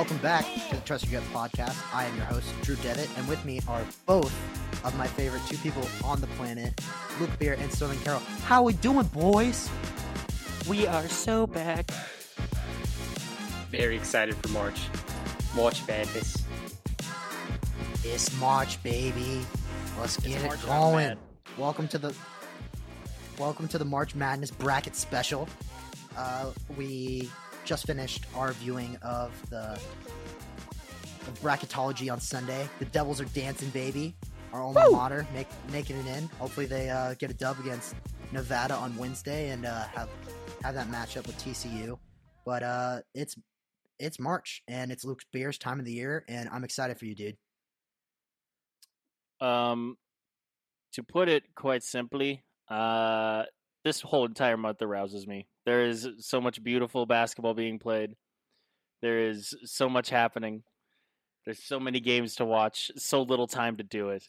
welcome back to the Trust Your Gut podcast. I am your host, Drew Devitt, and with me are both of my favorite two people on the planet, Luke Beer and Sterling Carroll. How we doing, boys? We are so back. Very excited for March. March Madness. It's March, baby. Let's get March, it I'm going. Welcome to the welcome to the March Madness bracket special. Uh, we just finished our viewing of the, the bracketology on Sunday. The Devils are dancing, baby. Our alma mater make, making it in. Hopefully, they uh, get a dub against Nevada on Wednesday and uh, have have that matchup with TCU. But uh, it's it's March and it's Luke's Beers time of the year, and I'm excited for you, dude. Um, to put it quite simply, uh, this whole entire month arouses me. There is so much beautiful basketball being played. There is so much happening. There's so many games to watch. So little time to do it.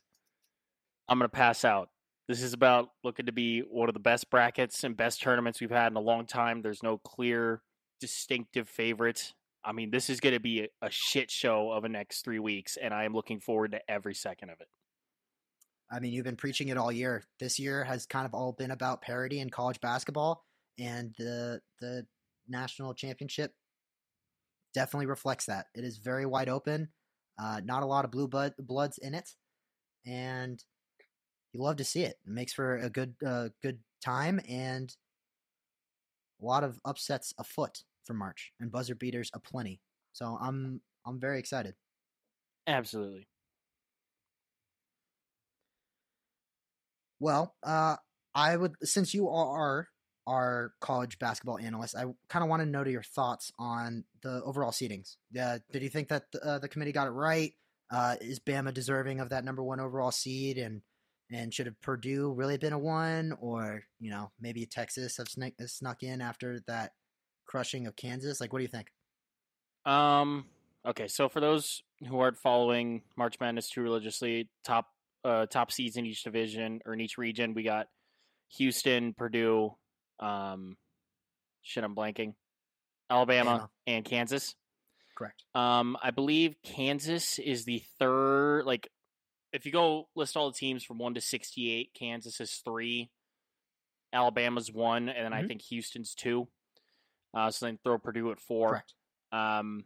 I'm gonna pass out. This is about looking to be one of the best brackets and best tournaments we've had in a long time. There's no clear, distinctive favorite. I mean, this is going to be a shit show of the next three weeks, and I am looking forward to every second of it. I mean, you've been preaching it all year. This year has kind of all been about parity in college basketball, and the the national championship definitely reflects that. It is very wide open, uh, not a lot of blue blood, bloods in it, and you love to see it. It makes for a good uh, good time and a lot of upsets afoot for March and buzzer beaters aplenty. So I'm I'm very excited. Absolutely. Well, uh, I would since you are our college basketball analyst, I kind of want to know your thoughts on the overall seedings. Uh, did you think that uh, the committee got it right? Uh, is Bama deserving of that number one overall seed, and and should have Purdue really been a one, or you know maybe Texas have snuck, snuck in after that crushing of Kansas? Like, what do you think? Um. Okay, so for those who aren't following March Madness too religiously, top uh, top seeds in each division or in each region, we got Houston, Purdue, um, shit, I'm blanking, Alabama, Bama. and Kansas. Correct. Um, I believe Kansas is the third. Like, if you go list all the teams from one to sixty-eight, Kansas is three, Alabama's one, and then I Mhm. think Houston's two. Uh, so then throw Purdue at four. Correct. Um,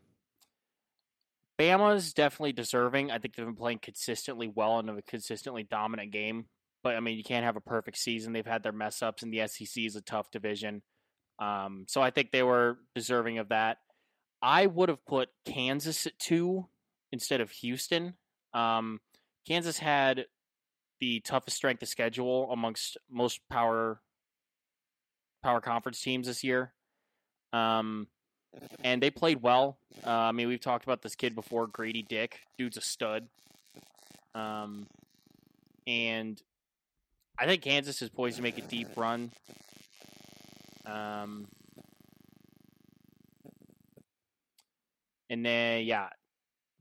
Bama's definitely deserving. I think they've been playing consistently well and a consistently dominant game. But I mean, you can't have a perfect season. They've had their mess ups, and the SEC is a tough division. Um, so I think they were deserving of that. I would have put Kansas at two instead of Houston. Um, Kansas had the toughest strength of schedule amongst most power power conference teams this year. Um, and they played well. Uh, I mean, we've talked about this kid before, Grady Dick. Dude's a stud. Um, and I think Kansas is poised to make a deep run. Um, and then yeah,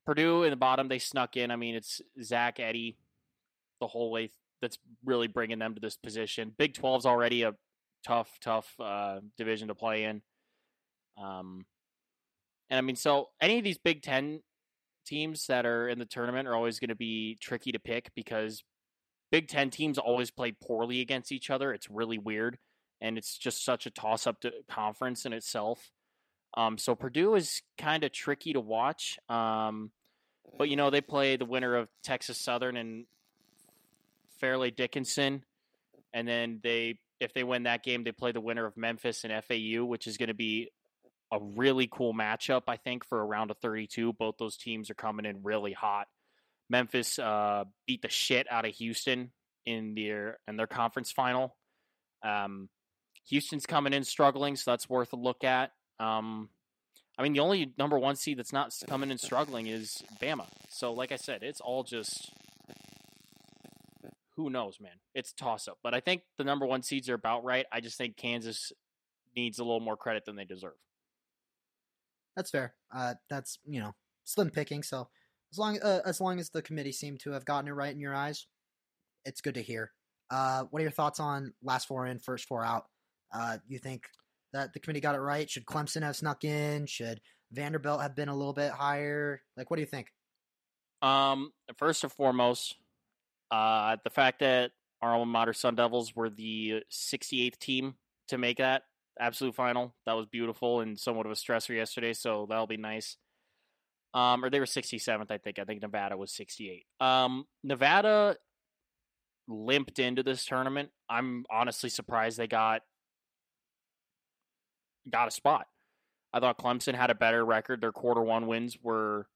Purdue in the bottom they snuck in. I mean, it's Zach Edey the whole way that's really bringing them to this position. Big 12's already a tough, tough uh, division to play in. Um, and I mean, so any of these Big Ten teams that are in the tournament are always going to be tricky to pick because Big Ten teams always play poorly against each other. It's really weird, and it's just such a toss-up to conference in itself. Um, so Purdue is kind of tricky to watch. Um, but you know they play the winner of Texas Southern and Fairleigh Dickinson, and then they if they win that game, they play the winner of Memphis and FAU, which is going to be a really cool matchup. I think for a round of 32, both those teams are coming in really hot. Memphis uh, beat the shit out of Houston in their in their conference final. Um, Houston's coming in struggling, so that's worth a look at. Um, I mean, the only number one seed that's not coming in struggling is Bama. So, like I said, it's all just who knows, man. It's toss up. But I think the number one seeds are about right. I just think Kansas needs a little more credit than they deserve. That's fair. Uh, that's you know slim picking. So as long uh, as long as the committee seemed to have gotten it right in your eyes, it's good to hear. Uh, what are your thoughts on last four in, first four out? Uh, you think that the committee got it right? Should Clemson have snuck in? Should Vanderbilt have been a little bit higher? Like, what do you think? Um, first and foremost, uh, the fact that our alma mater Sun Devils were the 68th team to make that absolute final. That was beautiful and somewhat of a stressor yesterday, so that'll be nice. Um, or they were 67th, I think. I think Nevada was 68. Um, Nevada limped into this tournament. I'm honestly surprised they got got a spot. I thought Clemson had a better record. Their quarter one wins were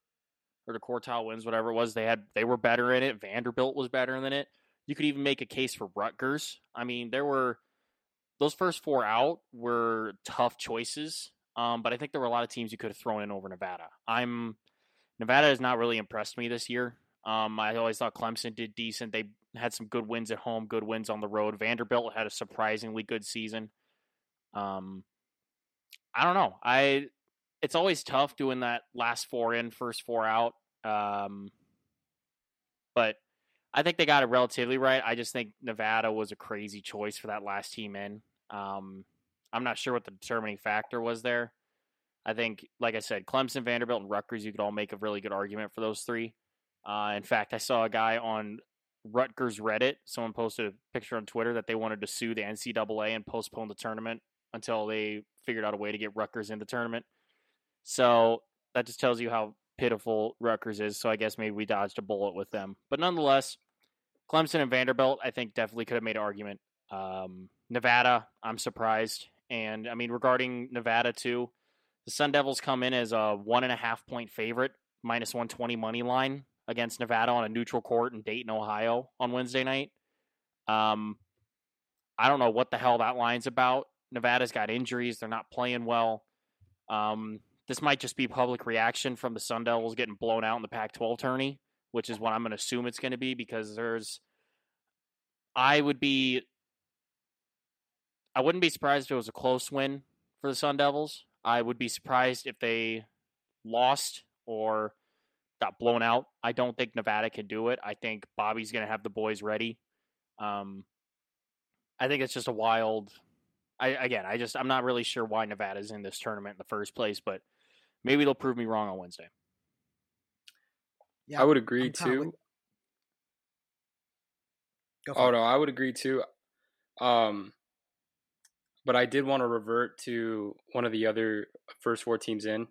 or the quartile wins, whatever it was, they had they were better in it. Vanderbilt was better than it. You could even make a case for Rutgers. I mean, there were those first four out were tough choices. Um, but I think there were a lot of teams you could have thrown in over Nevada. I'm Nevada has not really impressed me this year. Um, I always thought Clemson did decent. They had some good wins at home, good wins on the road. Vanderbilt had a surprisingly good season. Um, I don't know. I it's always tough doing that last four in, first four out. Um, but I think they got it relatively right. I just think Nevada was a crazy choice for that last team in. Um, I'm not sure what the determining factor was there. I think, like I said, Clemson, Vanderbilt, and Rutgers, you could all make a really good argument for those three. Uh, in fact, I saw a guy on Rutgers Reddit. Someone posted a picture on Twitter that they wanted to sue the NCAA and postpone the tournament until they figured out a way to get Rutgers in the tournament. So that just tells you how pitiful Rutgers is. So I guess maybe we dodged a bullet with them. But nonetheless, Clemson and Vanderbilt, I think definitely could have made an argument. Um, Nevada, I'm surprised. And I mean, regarding Nevada too, the Sun Devils come in as a one and a half point favorite, minus 120 money line against Nevada on a neutral court in Dayton, Ohio on Wednesday night. Um, I don't know what the hell that line's about. Nevada's got injuries. They're not playing well. Um, this might just be public reaction from the Sun Devils getting blown out in the Pac 12 tourney, which is what I'm going to assume it's going to be because there's. I would be. I wouldn't be surprised if it was a close win for the Sun Devils. I would be surprised if they lost or got blown out. I don't think Nevada can do it. I think Bobby's going to have the boys ready. Um, I think it's just a wild. I again, I just I'm not really sure why Nevada's in this tournament in the first place, but maybe they'll prove me wrong on Wednesday. Yeah, I would agree too. oh no, I would agree too. Um, but I did want to revert to one of the other first four teams in.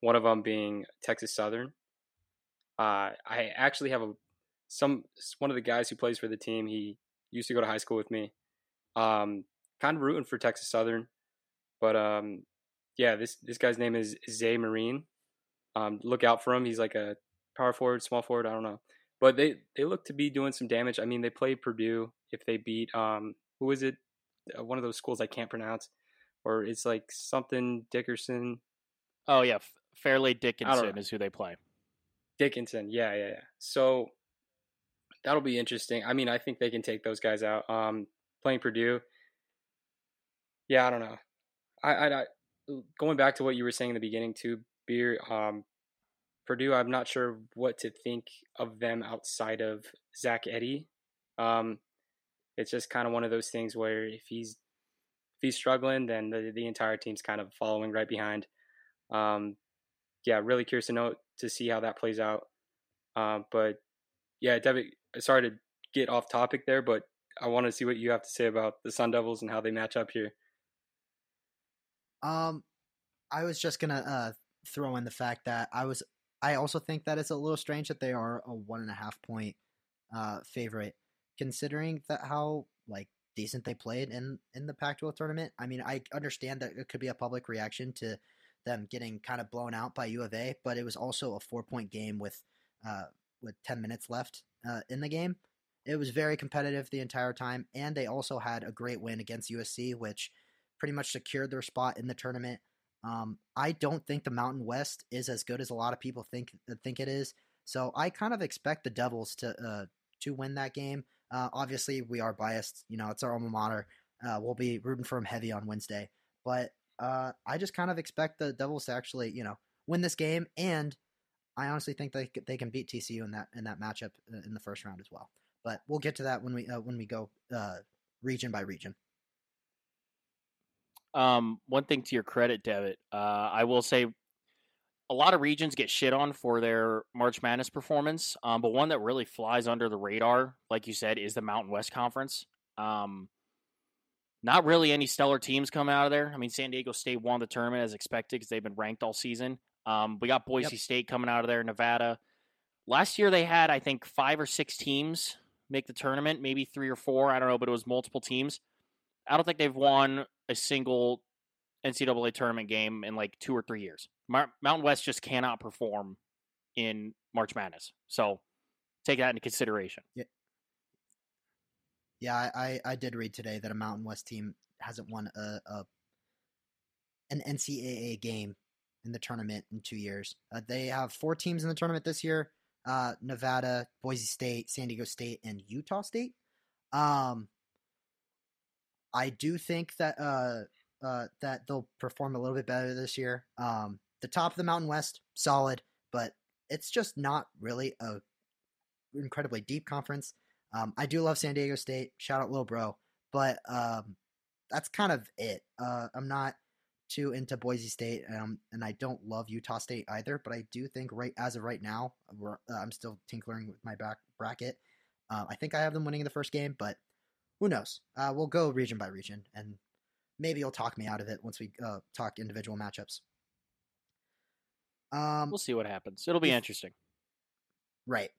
One of them being Texas Southern. Uh, I actually have a some one of the guys who plays for the team. He used to go to high school with me. Um, kind of rooting for Texas Southern, but um, yeah, this this guy's name is Zay Marine. Um, look out for him. He's like a power forward, small forward. I don't know, but they they look to be doing some damage. I mean, they play Purdue. If they beat um, who is it? Uh, one of those schools I can't pronounce, or it's like something Dickerson. Oh yeah, Fairleigh Dickinson is who they play. Dickinson, yeah, yeah, yeah. So that'll be interesting. I mean, I think they can take those guys out. Um, playing Purdue, yeah, I don't know. I, I, I going back to what you were saying in the beginning too, beer. Um, Purdue, I'm not sure what to think of them outside of Zach Edey. Um, it's just kind of one of those things where if he's if he's struggling, then the the entire team's kind of following right behind. Um, yeah, really curious to know to see how that plays out. Uh, but yeah, Devitt, sorry to get off topic there, but I want to see what you have to say about the Sun Devils and how they match up here. Um, I was just gonna uh, throw in the fact that I was. I also think that it's a little strange that they are a one and a half point uh, favorite, considering that how like decent they played in in the Pac-12 tournament. I mean, I understand that it could be a public reaction to them getting kind of blown out by U of A, but it was also a four point game with uh, with ten minutes left uh, in the game. It was very competitive the entire time, and they also had a great win against USC, which pretty much secured their spot in the tournament. Um, I don't think the Mountain West is as good as a lot of people think think it is. So I kind of expect the Devils to uh, to win that game. Uh, obviously, we are biased. You know, it's our alma mater. Uh, we'll be rooting for them heavy on Wednesday, but uh, I just kind of expect the Devils to actually, you know, win this game, and I honestly think they they can beat TCU in that in that matchup uh, in the first round as well. But we'll get to that when we uh, when we go region by region. Um, one thing to your credit, Devitt, uh, I will say a lot of regions get shit on for their March Madness performance, um, but one that really flies under the radar, like you said, is the Mountain West Conference. Um, not really any stellar teams coming out of there. I mean, San Diego State won the tournament as expected because they've been ranked all season. Um, we got Boise Yep. State coming out of there, Nevada. Last year they had, I think, five or six teams make the tournament, maybe three or four. I don't know, but it was multiple teams. I don't think they've won a single NCAA tournament game in like two or three years. Mar- Mountain West just cannot perform in March Madness. So take that into consideration. Yeah, I, I, I did read today that a Mountain West team hasn't won a, a an NCAA game in the tournament in two years. Uh, they have four teams in the tournament this year: uh, Nevada, Boise State, San Diego State, and Utah State. Um, I do think that uh, uh, that they'll perform a little bit better this year. Um, the top of the Mountain West, solid, but it's just not really a incredibly deep conference. Um, I do love San Diego State. Shout out, little bro. But um, that's kind of it. Uh, I'm not too into Boise State, um, and I don't love Utah State either. But I do think right as of right now, uh, I'm still tinkering with my back bracket. Uh, I think I have them winning in the first game, but who knows? Uh, we'll go region by region, and maybe you'll talk me out of it once we uh, talk individual matchups. Um, We'll see what happens. It'll be If- interesting. Right.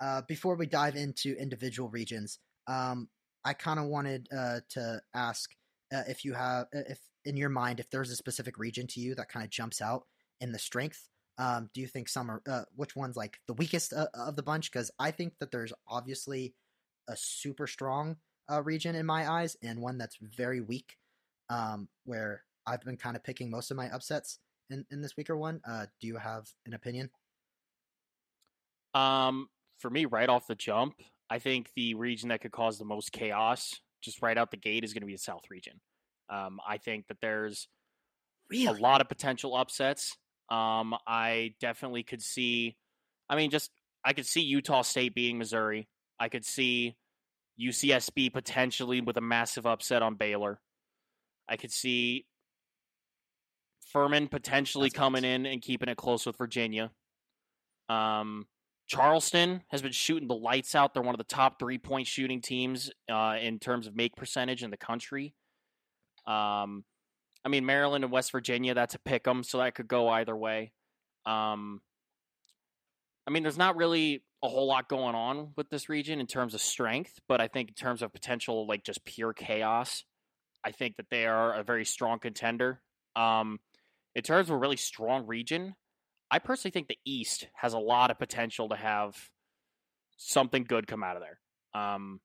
Uh, before we dive into individual regions, um, I kind of wanted uh, to ask uh, if you have, uh, if in your mind, if there's a specific region to you that kind of jumps out in the strength. Um, do you think some are, uh, which one's like the weakest uh, of the bunch? Because I think that there's obviously a super strong uh, region in my eyes and one that's very weak, um, where I've been kind of picking most of my upsets in, in this weaker one. Uh, do you have an opinion? Um, for me, right off the jump, I think the region that could cause the most chaos, just right out the gate, is going to be the South region. Um, I think that there's a lot of potential upsets. Um, I definitely could see. I mean, just I could see Utah State beating Missouri. I could see UCSB potentially with a massive upset on Baylor. I could see Furman potentially That's coming facts. in and keeping it close with Virginia. Um, Charleston has been shooting the lights out. They're one of the top three point shooting teams uh, in terms of make percentage in the country. Um, I mean, Maryland and West Virginia, that's a pick 'em, so that could go either way. Um, I mean, there's not really a whole lot going on with this region in terms of strength, but I think in terms of potential, like just pure chaos, I think that they are a very strong contender. Um, in terms of a really strong region, I personally think the East has a lot of potential to have something good come out of there. Um,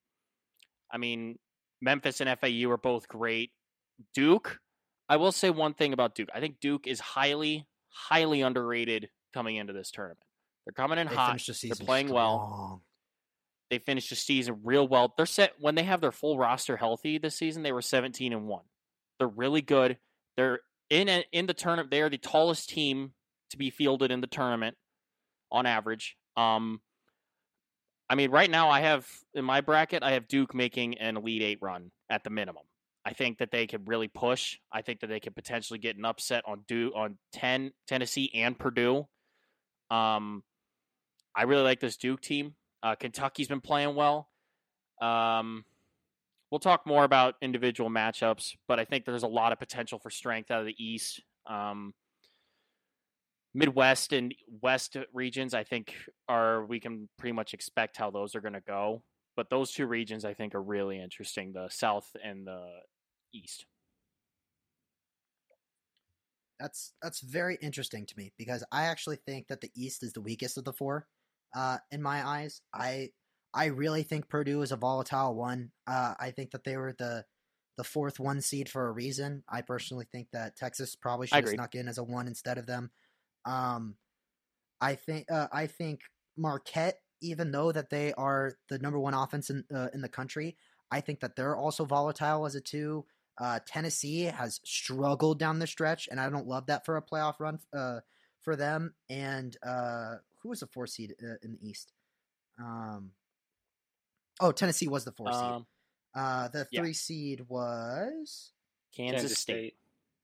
I mean, Memphis and FAU are both great. Duke, I will say one thing about Duke. I think Duke is highly, highly underrated coming into this tournament. They're coming in They hot. the season playing well. They finished the season real well. They're set when they have their full roster healthy this season. They were 17 and one. They're really good. They're in a, in the tournament. They are the tallest team to be fielded in the tournament on average. Um, I mean, right now I have in my bracket, I have Duke making an Elite Eight run at the minimum. I think that they could really push. I think that they could potentially get an upset on Duke on 10 Tennessee and Purdue. Um, I really like this Duke team. Uh, Kentucky's been playing well. Um, we'll talk more about individual matchups, but I think there's a lot of potential for strength out of the East. Um, Midwest and West regions, I think, are we can pretty much expect how those are going to go. But those two regions, I think, are really interesting: the South and the East. That's that's very interesting to me because I actually think that the East is the weakest of the four. Uh, in my eyes, I I really think Purdue is a volatile one. Uh, I think that they were the the fourth one seed for a reason. I personally think that Texas probably should have snuck in as a one instead of them. Um, I think uh, I think Marquette, even though that they are the number one offense in uh, in the country, I think that they're also volatile as a two. Uh, Tennessee has struggled down the stretch, and I don't love that for a playoff run uh, for them. And uh, who was the four seed uh, in the East? Um, oh, Tennessee was the four seed. Um, Uh, the yeah. three seed was Kansas, State.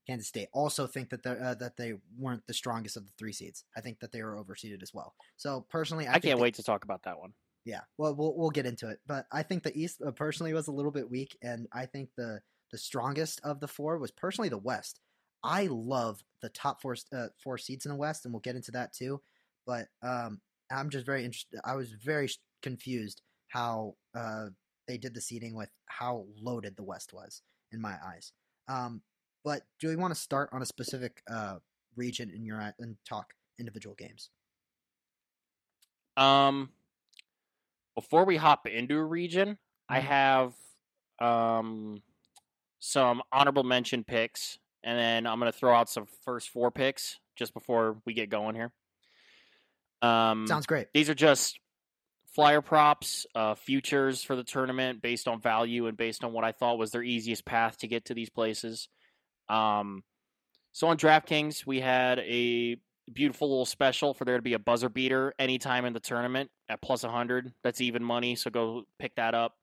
Kansas State. Also think that they uh, that they weren't the strongest of the three seeds. I think that they were overseeded as well. So personally, I, I can't wait to talk about that one. Yeah, well, we'll we'll get into it, but I think the East uh, personally was a little bit weak, and I think the the strongest of the four was personally the West. I love the top four uh, four seeds in the West, and we'll get into that too. But um, I'm just very interested. I was very confused how uh, they did the seeding with how loaded the West was in my eyes. Um, but do we want to start on a specific uh, region in your and talk individual games? Um, before we hop into a region, mm-hmm. I have um some honorable mention picks, and then I'm gonna throw out some first four picks just before we get going here. Um, Sounds great. These are just flyer props, uh, futures for the tournament based on value and based on what I thought was their easiest path to get to these places. Um, so on DraftKings, we had a beautiful little special for there to be a buzzer beater anytime in the tournament at plus 100. That's even money, so go pick that up.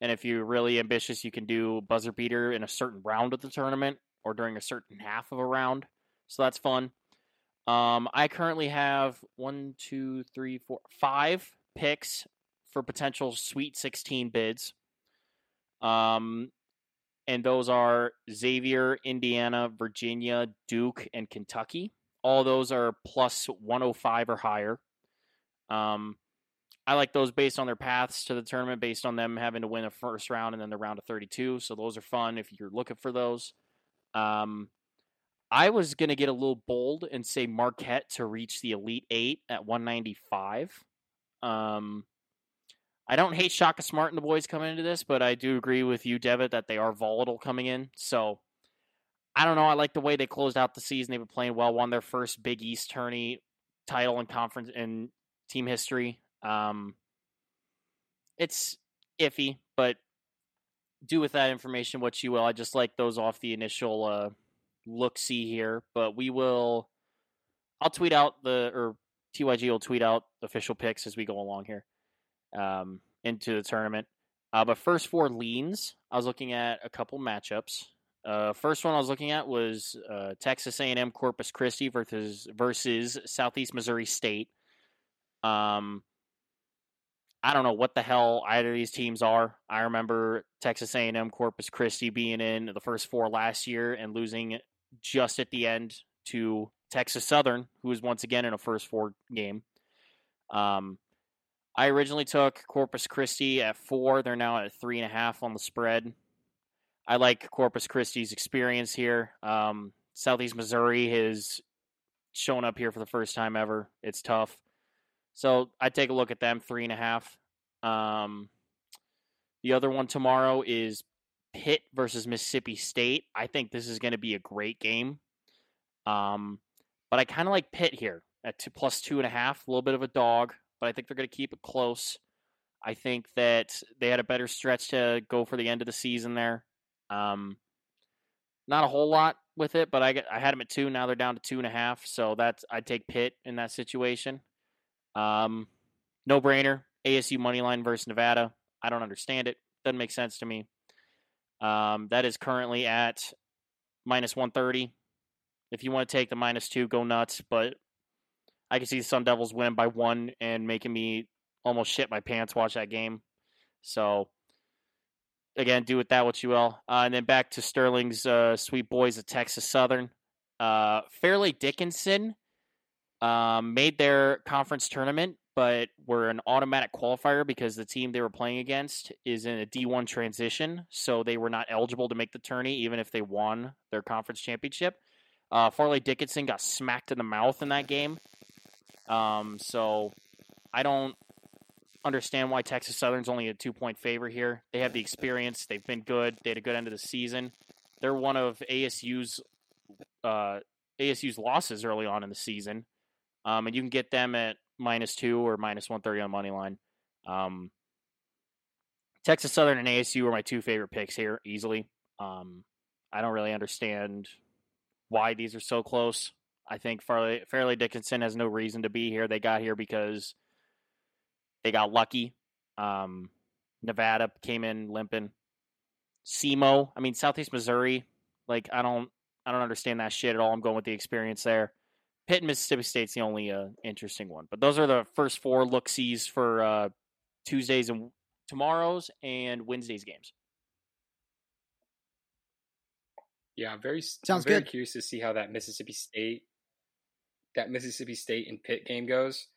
And if you're really ambitious, you can do buzzer beater in a certain round of the tournament or during a certain half of a round. So that's fun. Um, I currently have one, two, three, four, five picks for potential Sweet 16 bids. Um, and those are Xavier, Indiana, Virginia, Duke, and Kentucky. All those are plus 105 or higher. Um, I like those based on their paths to the tournament, based on them having to win a first round and then the round of 32. So those are fun if you're looking for those. Um, I was going to get a little bold and say Marquette to reach the Elite Eight at 195. Um, I don't hate Shaka Smart and the boys coming into this, but I do agree with you, Devitt, that they are volatile coming in. So I don't know. I like the way they closed out the season. They've been playing well, won their first Big East tourney title in conference in team history. Um, it's iffy, but do with that information what you will. I just like those off the initial uh, look see here, but we will. I'll tweet out the or TYG will tweet out official picks as we go along here um, into the tournament. Uh, but first four leans, I was looking at a couple matchups. Uh, first one I was looking at was uh, Texas A&M Corpus Christi versus versus Southeast Missouri State. Um, I don't know what the hell either of these teams are. I remember Texas A&M Corpus Christi being in the first four last year and losing just at the end to Texas Southern, who was once again in a first four game. Um, I originally took Corpus Christi at four. They're now at three and a half on the spread. I like Corpus Christi's experience here. Um, Southeast Missouri has shown up here for the first time ever. It's tough. So I take a look at them, three and a half. Um, the other one tomorrow is Pitt versus Mississippi State. I think this is going to be a great game. Um, but I kind of like Pitt here at two, plus two and a half, a little bit of a dog but I think they're going to keep it close. I think that they had a better stretch to go for the end of the season there. Um, not a whole lot with it, but I I had them at two. Now they're down to two and a half. So that's I'd take Pitt in that situation. Um, no brainer. ASU money line versus Nevada. I don't understand it. Doesn't make sense to me. Um, that is currently at minus one thirty. If you want to take the minus two, go nuts. But I can see the Sun Devils winning by one and making me almost shit my pants watch that game. So again, do with that what you will. Uh, and then back to Sterling's uh, sweet boys at Texas Southern. Uh, Fairleigh Dickinson um, made their conference tournament, but were an automatic qualifier because the team they were playing against is in a D1 transition, so they were not eligible to make the tourney even if they won their conference championship. Uh, Fairleigh Dickinson got smacked in the mouth in that game. Um, so I don't understand why Texas Southern's only a two point favor here. They have the experience. They've been good. They had a good end of the season. They're one of ASU's uh, ASU's losses early on in the season, um, and you can get them at minus two or minus one thirty on money line. Um, Texas Southern and ASU are my two favorite picks here, easily. Um, I don't really understand why these are so close. I think Fairleigh, Fairleigh Dickinson has no reason to be here. They got here because they got lucky. Um, Nevada came in limping. SEMO, I mean Southeast Missouri. Like I don't, I don't understand that shit at all. I'm going with the experience there. Pitt and Mississippi State's the only uh, interesting one. But those are the first four look sees for uh, Tuesdays and tomorrow's and Wednesday's games. Yeah, very sounds very good. curious to see how that Mississippi State that Mississippi State and Pitt game goes.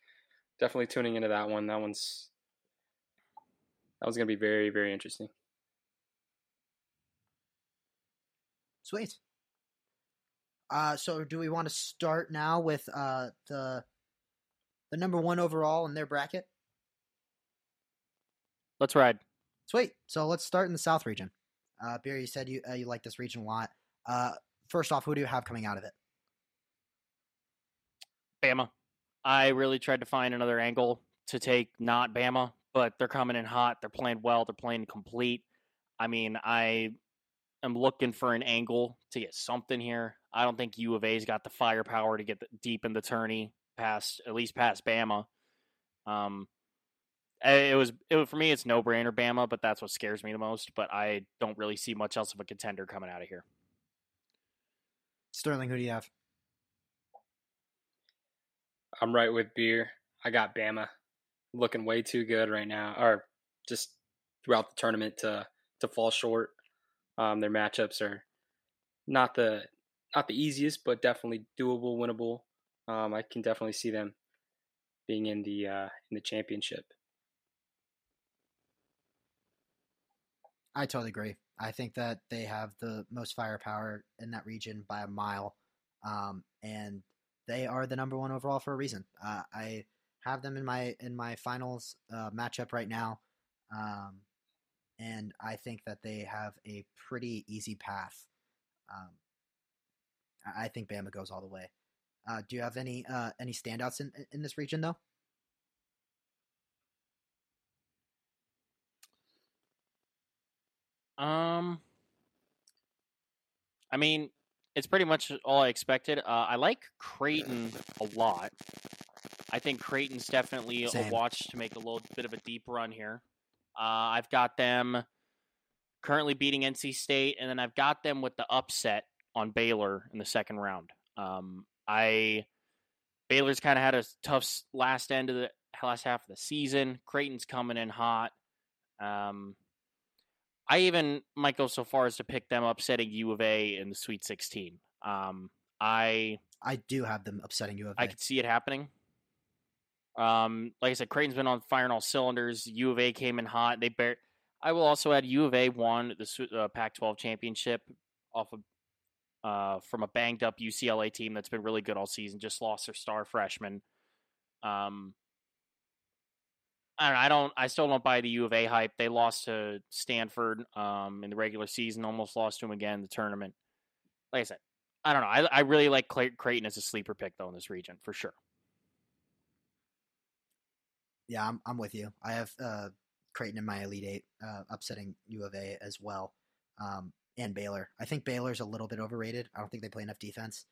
Definitely tuning into that one. That one's that one's gonna be very very interesting. Sweet. Uh, so do we want to start now with uh, the the number one overall in their bracket? Let's ride. Sweet. So let's start in the South region. Uh, Beer, you said you uh, you like this region a lot. Uh, first off, who do you have coming out of it? Bama. I really tried to find another angle to take not Bama, but they're coming in hot. They're playing well. They're playing complete. I mean, I am looking for an angle to get something here. I don't think U of A's got the firepower to get deep in the tourney past at least past Bama. Um, it was it was, for me. It's no brainer Bama, but that's what scares me the most. But I don't really see much else of a contender coming out of here. Sterling, who do you have? I'm right with beer. I got Bama looking way too good right now, or just throughout the tournament to to fall short. Um, their matchups are not the not the easiest, but definitely doable, winnable. Um, I can definitely see them being in the uh, in the championship. I totally agree. I think that they have the most firepower in that region by a mile, um, and they are the number one overall for a reason. Uh, I have them in my in my finals uh, matchup right now, um, and I think that they have a pretty easy path. Um, I think Bama goes all the way. Uh, do you have any uh, any standouts in in this region though? Um, I mean, it's pretty much all I expected. Uh, I like Creighton a lot. I think Creighton's definitely Same. a watch to make a little bit of a deep run here. Uh, I've got them currently beating NC State, and then I've got them with the upset on Baylor in the second round. Um, I Baylor's kind of had a tough last end of the last half of the season. Creighton's coming in hot. Um, I even might go so far as to pick them upsetting U of A in the Sweet 16. Um, I I do have them upsetting you. I could see it happening. Um, like I said, Creighton's been on firing all cylinders. U of A came in hot. They bear. I will also add U of A won the uh, Pac-12 championship off of uh, from a banged up UCLA team that's been really good all season. Just lost their star freshman. Um, I don't, I don't. I still don't buy the U of A hype. They lost to Stanford um, in the regular season. Almost lost to them again in the tournament. Like I said, I don't know. I, I really like Clay- Creighton as a sleeper pick though in this region for sure. Yeah, I'm I'm with you. I have uh, Creighton in my Elite Eight, uh, upsetting U of A as well, um, and Baylor. I think Baylor's a little bit overrated. I don't think they play enough defense.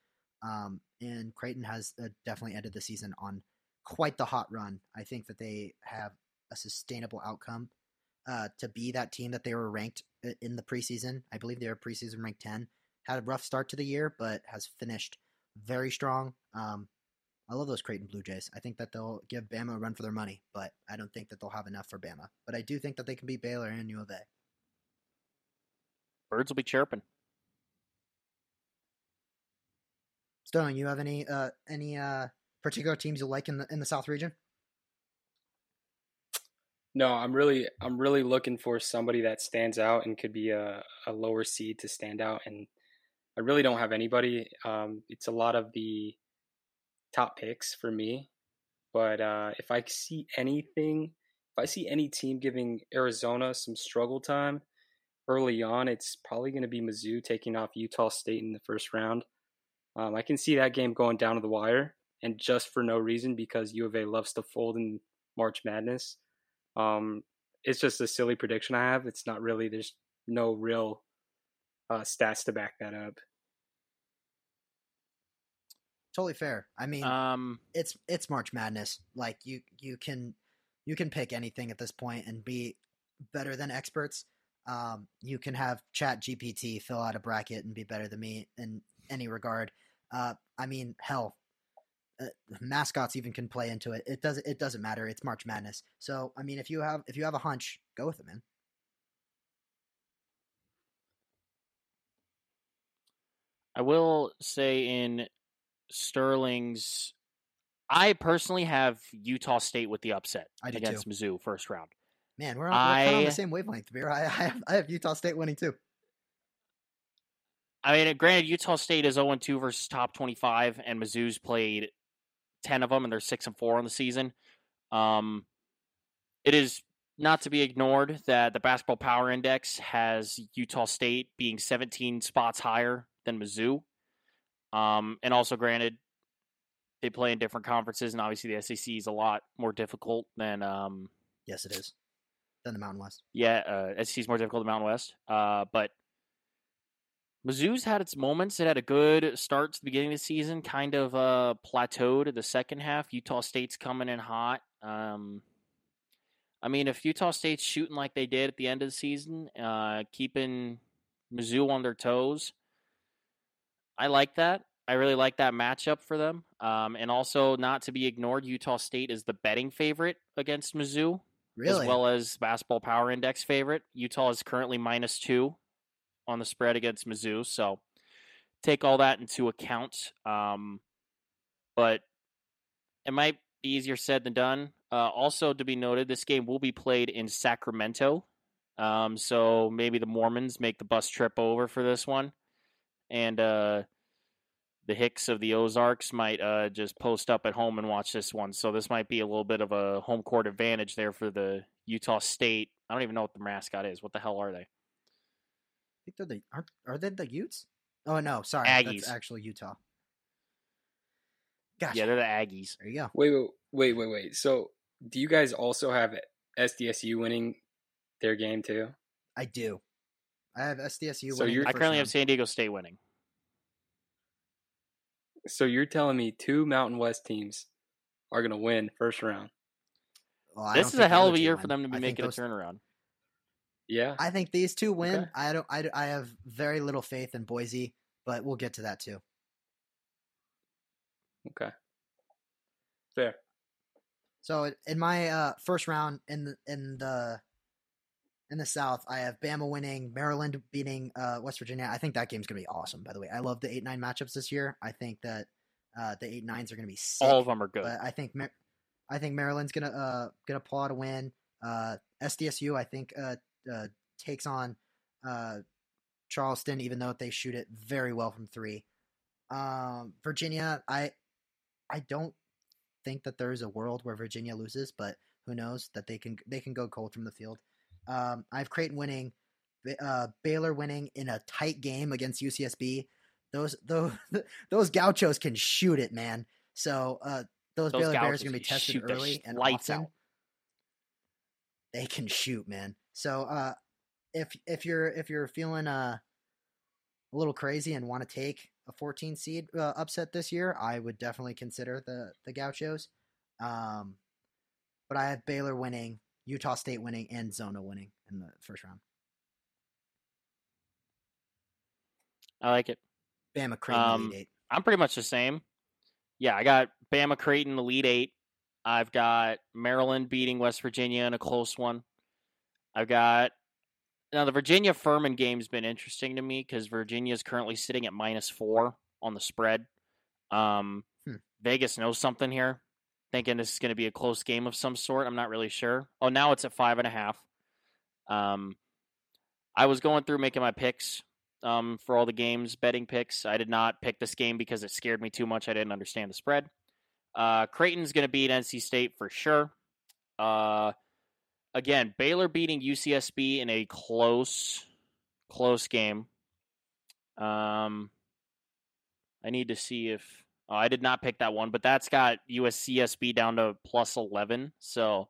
Um, and Creighton has uh, definitely ended the season on quite the hot run. I think that they have a sustainable outcome uh, to be that team that they were ranked in the preseason. I believe they were preseason ranked ten. Had a rough start to the year, but has finished very strong. Um, I love those Creighton Blue Jays. I think that they'll give Bama a run for their money, but I don't think that they'll have enough for Bama. But I do think that they can beat Baylor and U of A. Birds will be chirping. Stone, you have any uh any uh particular teams you like in the in the South region? No, I'm really I'm really looking for somebody that stands out and could be a, a lower seed to stand out and I really don't have anybody. Um, it's a lot of the top picks for me. But uh, if I see anything, if I see any team giving Arizona some struggle time early on, it's probably going to be Mizzou taking off Utah State in the first round. Um, I can see that game going down to the wire, and just for no reason because U of A loves to fold in March Madness. Um, it's just a silly prediction I have. It's not really. There's no real uh, stats to back that up. Totally fair. I mean, Um, it's it's March Madness. Like you you can you can pick anything at this point and be better than experts. Um, you can have Chat GPT fill out a bracket and be better than me, in any regard. Uh, I mean, hell, uh, mascots even can play into it. It doesn't. It doesn't matter. It's March Madness. So I mean, if you have if you have a hunch, go with it, man. I will say in Sterling's, I personally have Utah State with the upset I against Mizzou first round. Man, we're, on, we're kind of on the same wavelength, Beer. I, I have I have Utah State winning too. I mean, granted, Utah State is 0 2 versus top 25, and Mizzou's played 10 of them, and they're 6 and 4 on the season. Um, it is not to be ignored that the Basketball Power Index has Utah State being 17 spots higher than Mizzou. Um, and also, granted, they play in different conferences, and obviously the SEC is a lot more difficult than um, Yes, it is. Than the Mountain West. yeah, uh, SEC is more difficult than Mountain West. Uh, but Mizzou's had its moments. It had a good start to the beginning of the season, kind of uh, plateaued in the second half. Utah State's coming in hot. Um, I mean, if Utah State's shooting like they did at the end of the season, uh, keeping Mizzou on their toes, I like that. I really like that matchup for them. Um, and also, not to be ignored, Utah State is the betting favorite against Mizzou Really? as well as Basketball Power Index favorite. Utah is currently minus two on the spread against Mizzou, so take all that into account. Um, but it might be easier said than done. Uh, also, to be noted, this game will be played in Sacramento, um, so maybe the Mormons make the bus trip over for this one, and uh, the Hicks of the Ozarks might uh, just post up at home and watch this one. So this might be a little bit of a home court advantage there for the Utah State. I don't even know what the mascot is. What the hell are they? I think they're the aren't are they the Utes? Oh no, sorry, Aggies. that's actually Utah. Gotcha. Yeah, they're the Aggies. there you go. Wait, wait, wait, wait, wait. So, do you guys also have SDSU winning their game too? I do. I have SDSU. So winning you're- I first currently have. San Diego State winning. So you're telling me two Mountain West teams are gonna win first round? Well, This is a hell of a year win. for them to be I think making a turnaround. Yeah. I think these two win. Okay. I don't. I, I have very little faith in Boise, but we'll get to that too. Okay. Fair. So in my uh, first round in the in the in the South, I have Bama winning, Maryland beating uh, West Virginia. I think that game's gonna be awesome. By the way, I love the eight nine matchups this year. I think that uh, the eight nines are gonna be sick. All of them are good. But I think Mar- I think Maryland's gonna uh gonna pull out a win. Uh, SDSU I think uh, takes on uh Charleston, even though they shoot it very well from three. Um, Virginia, I I don't think that there is a world where Virginia loses, but who knows that they can they can go cold from the field. Um, I have Creighton winning, uh, Baylor winning in a tight game against UCSB. Those those those Gauchos can shoot it, man. So uh, those, Those Baylor Bears are going to be tested early and lights often. out. They can shoot, man. So uh, if if you're if you're feeling uh, a little crazy and want to take a 14 seed uh, upset this year, I would definitely consider the the Gauchos. Um, but I have Baylor winning, Utah State winning, and Zona winning in the first round. I like it. Bama Creighton Um, Elite Eight. I'm pretty much the same. Yeah, I got Bama Creighton Elite Eight. I've got Maryland beating West Virginia in a close one. I've got now the Virginia Furman game's been interesting to me because Virginia is currently sitting at minus four on the spread. Um, Hmm. Vegas knows something here, thinking this is going to be a close game of some sort. I'm not really sure. Oh, now it's at five and a half. Um, I was going through making my picks um, for all the games, betting picks. I did not pick this game because it scared me too much. I didn't understand the spread. Uh, Creighton's going to beat NC State for sure. Uh, again, Baylor beating UCSB in a close, close game. Um, I need to see if oh, I did not pick that one, but that's got USCSB down to plus eleven, so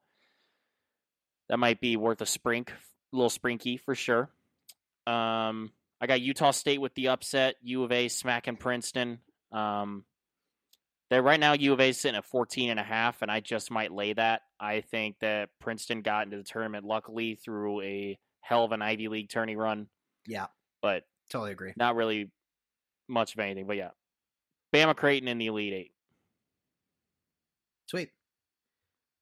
that might be worth a sprink, a little sprinky for sure. Um, I got Utah State with the upset. U of A smacking Princeton. Um, they right now U of A is sitting at 14 and a half, and I just might lay that. I think that Princeton got into the tournament luckily through a hell of an Ivy League tourney run, Yeah, but totally agree. not really much of anything. But yeah, Bama Creighton in the Elite Eight. Sweet.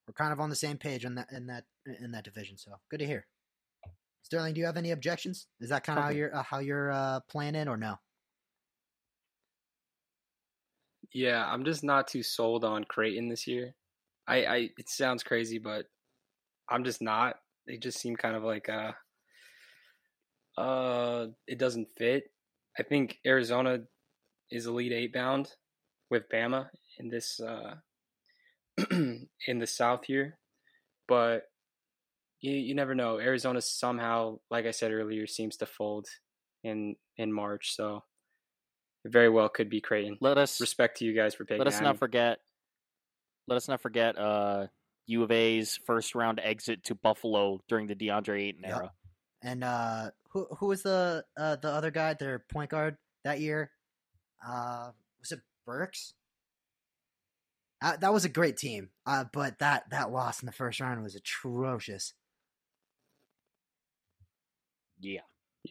We're kind of on the same page in that in that in that division, so good to hear. Sterling, do you have any objections? Is that kind of how you're uh, how you're uh, planning, or no? Yeah, I'm just not too sold on Creighton this year. I, I it sounds crazy, but I'm just not. They just seem kind of like uh uh it doesn't fit. I think Arizona is Elite Eight bound with Bama in this uh in the South here, but you you never know. Arizona somehow, like I said earlier, seems to fold in in March, so it very well could be Creighton. Let us Respect to you guys for picking. let us Miami. not forget. Let us not forget uh, U of A's first round exit to Buffalo during the DeAndre Ayton Yep. era. And uh, who who was the uh, the other guy, their point guard that year? Uh, was it Burks? Uh, that was a great team, uh, but that that loss in the first round was atrocious. Yeah,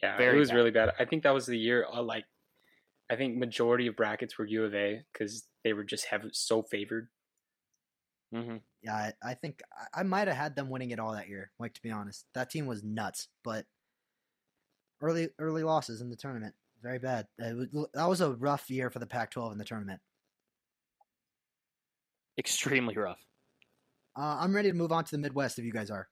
Yeah, Very it was bad. really bad. I think that was the year. Uh, like, I think majority of brackets were U of A because they were just have so favored. hmm Yeah, I, I think I, I might have had them winning it all that year. Like to be honest, that team was nuts, but early early losses in the tournament, very bad. It was, that was a rough year for the Pac-12 in the tournament. extremely rough. Uh, I'm ready to move on to the Midwest if you guys are.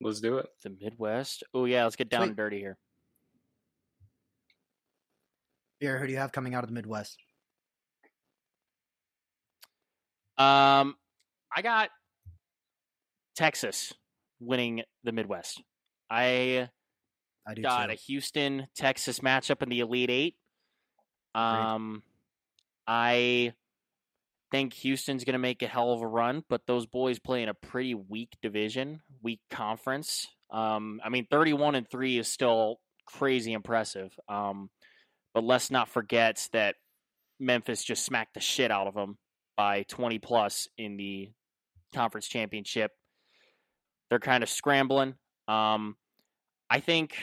Let's do it. The Midwest. Oh yeah, let's get down Sweet. and dirty here. Beer, who do you have coming out of the Midwest? Um, I got Texas winning the Midwest. I I do got too. a Houston Texas matchup in the Elite Eight. Um, I think Houston's going to make a hell of a run, but those boys play in a pretty weak division, weak conference. Um, I mean, thirty-one and three is still crazy impressive. Um, but let's not forget that Memphis just smacked the shit out of them by twenty plus in the conference championship. They're kind of scrambling. Um, I think.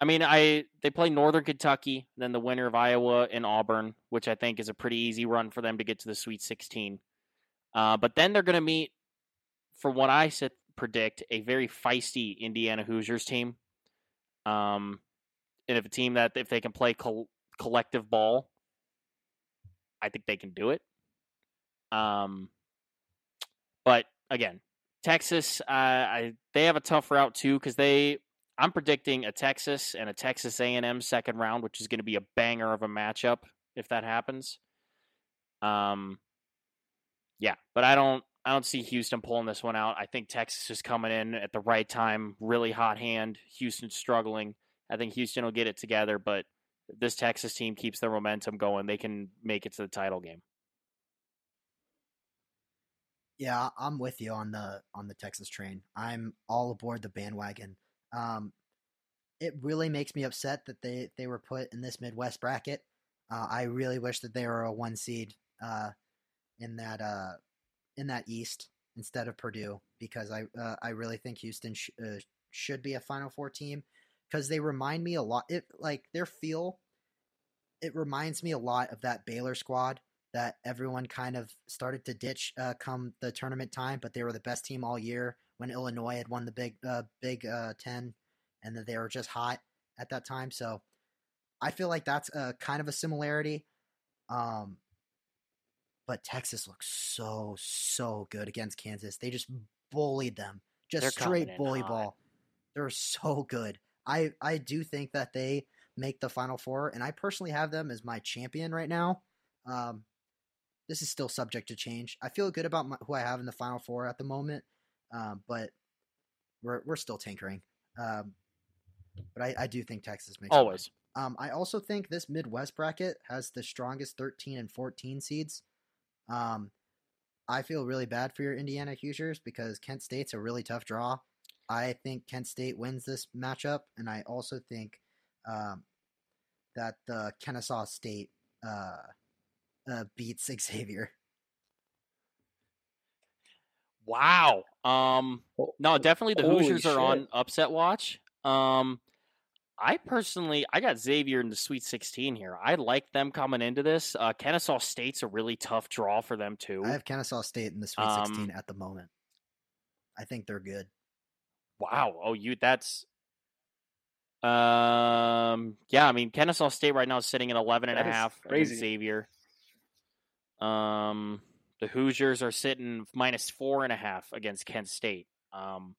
I mean, I they play Northern Kentucky, then the winner of Iowa and Auburn, which I think is a pretty easy run for them to get to the Sweet 16. Uh, but then they're going to meet, for what I said, predict a very feisty Indiana Hoosiers team. Um, and if a team that if they can play col- collective ball, I think they can do it. Um, but again, Texas, uh, I they have a tough route too because they. I'm predicting a Texas and a Texas A&M second round, which is going to be a banger of a matchup if that happens. Um, yeah, but I don't. I don't see Houston pulling this one out. I think Texas is coming in at the right time, really hot hand. Houston's struggling. I think Houston will get it together, but this Texas team keeps their momentum going, they can make it to the title game. Yeah, I'm with you on the on the Texas train. I'm all aboard the bandwagon. Um, it really makes me upset that they they were put in this Midwest bracket. Uh, I really wish that they were a one seed uh, in that uh, in that East instead of Purdue because I uh, I really think Houston sh- uh, should be a Final Four team because they remind me a lot. It like their feel. It reminds me a lot of that Baylor squad that everyone kind of started to ditch uh, come the tournament time, but they were the best team all year when Illinois had won the big uh, Big uh, Ten, and that they were just hot at that time. So I feel like that's a kind of a similarity. Um, but Texas looks so so good against Kansas. They just bullied them, just They're straight bully ball. They're so good. I I do think that they make the Final Four, and I personally have them as my champion right now. Um, this is still subject to change. I feel good about my, who I have in the Final Four at the moment, um, but we're we're still tinkering. Um, but I, I do think Texas makes. Always. Um, I also think this Midwest bracket has the strongest 13 and 14 seeds. Um, I feel really bad for your Indiana Hoosiers because Kent State's a really tough draw. I think Kent State wins this matchup, and I also think um, that the Kennesaw State uh, uh, beats Xavier. Wow. Um, no, definitely the holy Hoosiers are on upset watch. Um, I personally, I got Xavier in the Sweet 16 here. I like them coming into this. Uh, Kennesaw State's a really tough draw for them too. I have Kennesaw State in the Sweet Um, 16 at the moment. I think they're good. Wow. Oh, you that's um yeah, I mean Kennesaw State right now is sitting at 11 and a half crazy. Xavier. Um the Hoosiers are sitting minus four and a half against Kent State. Um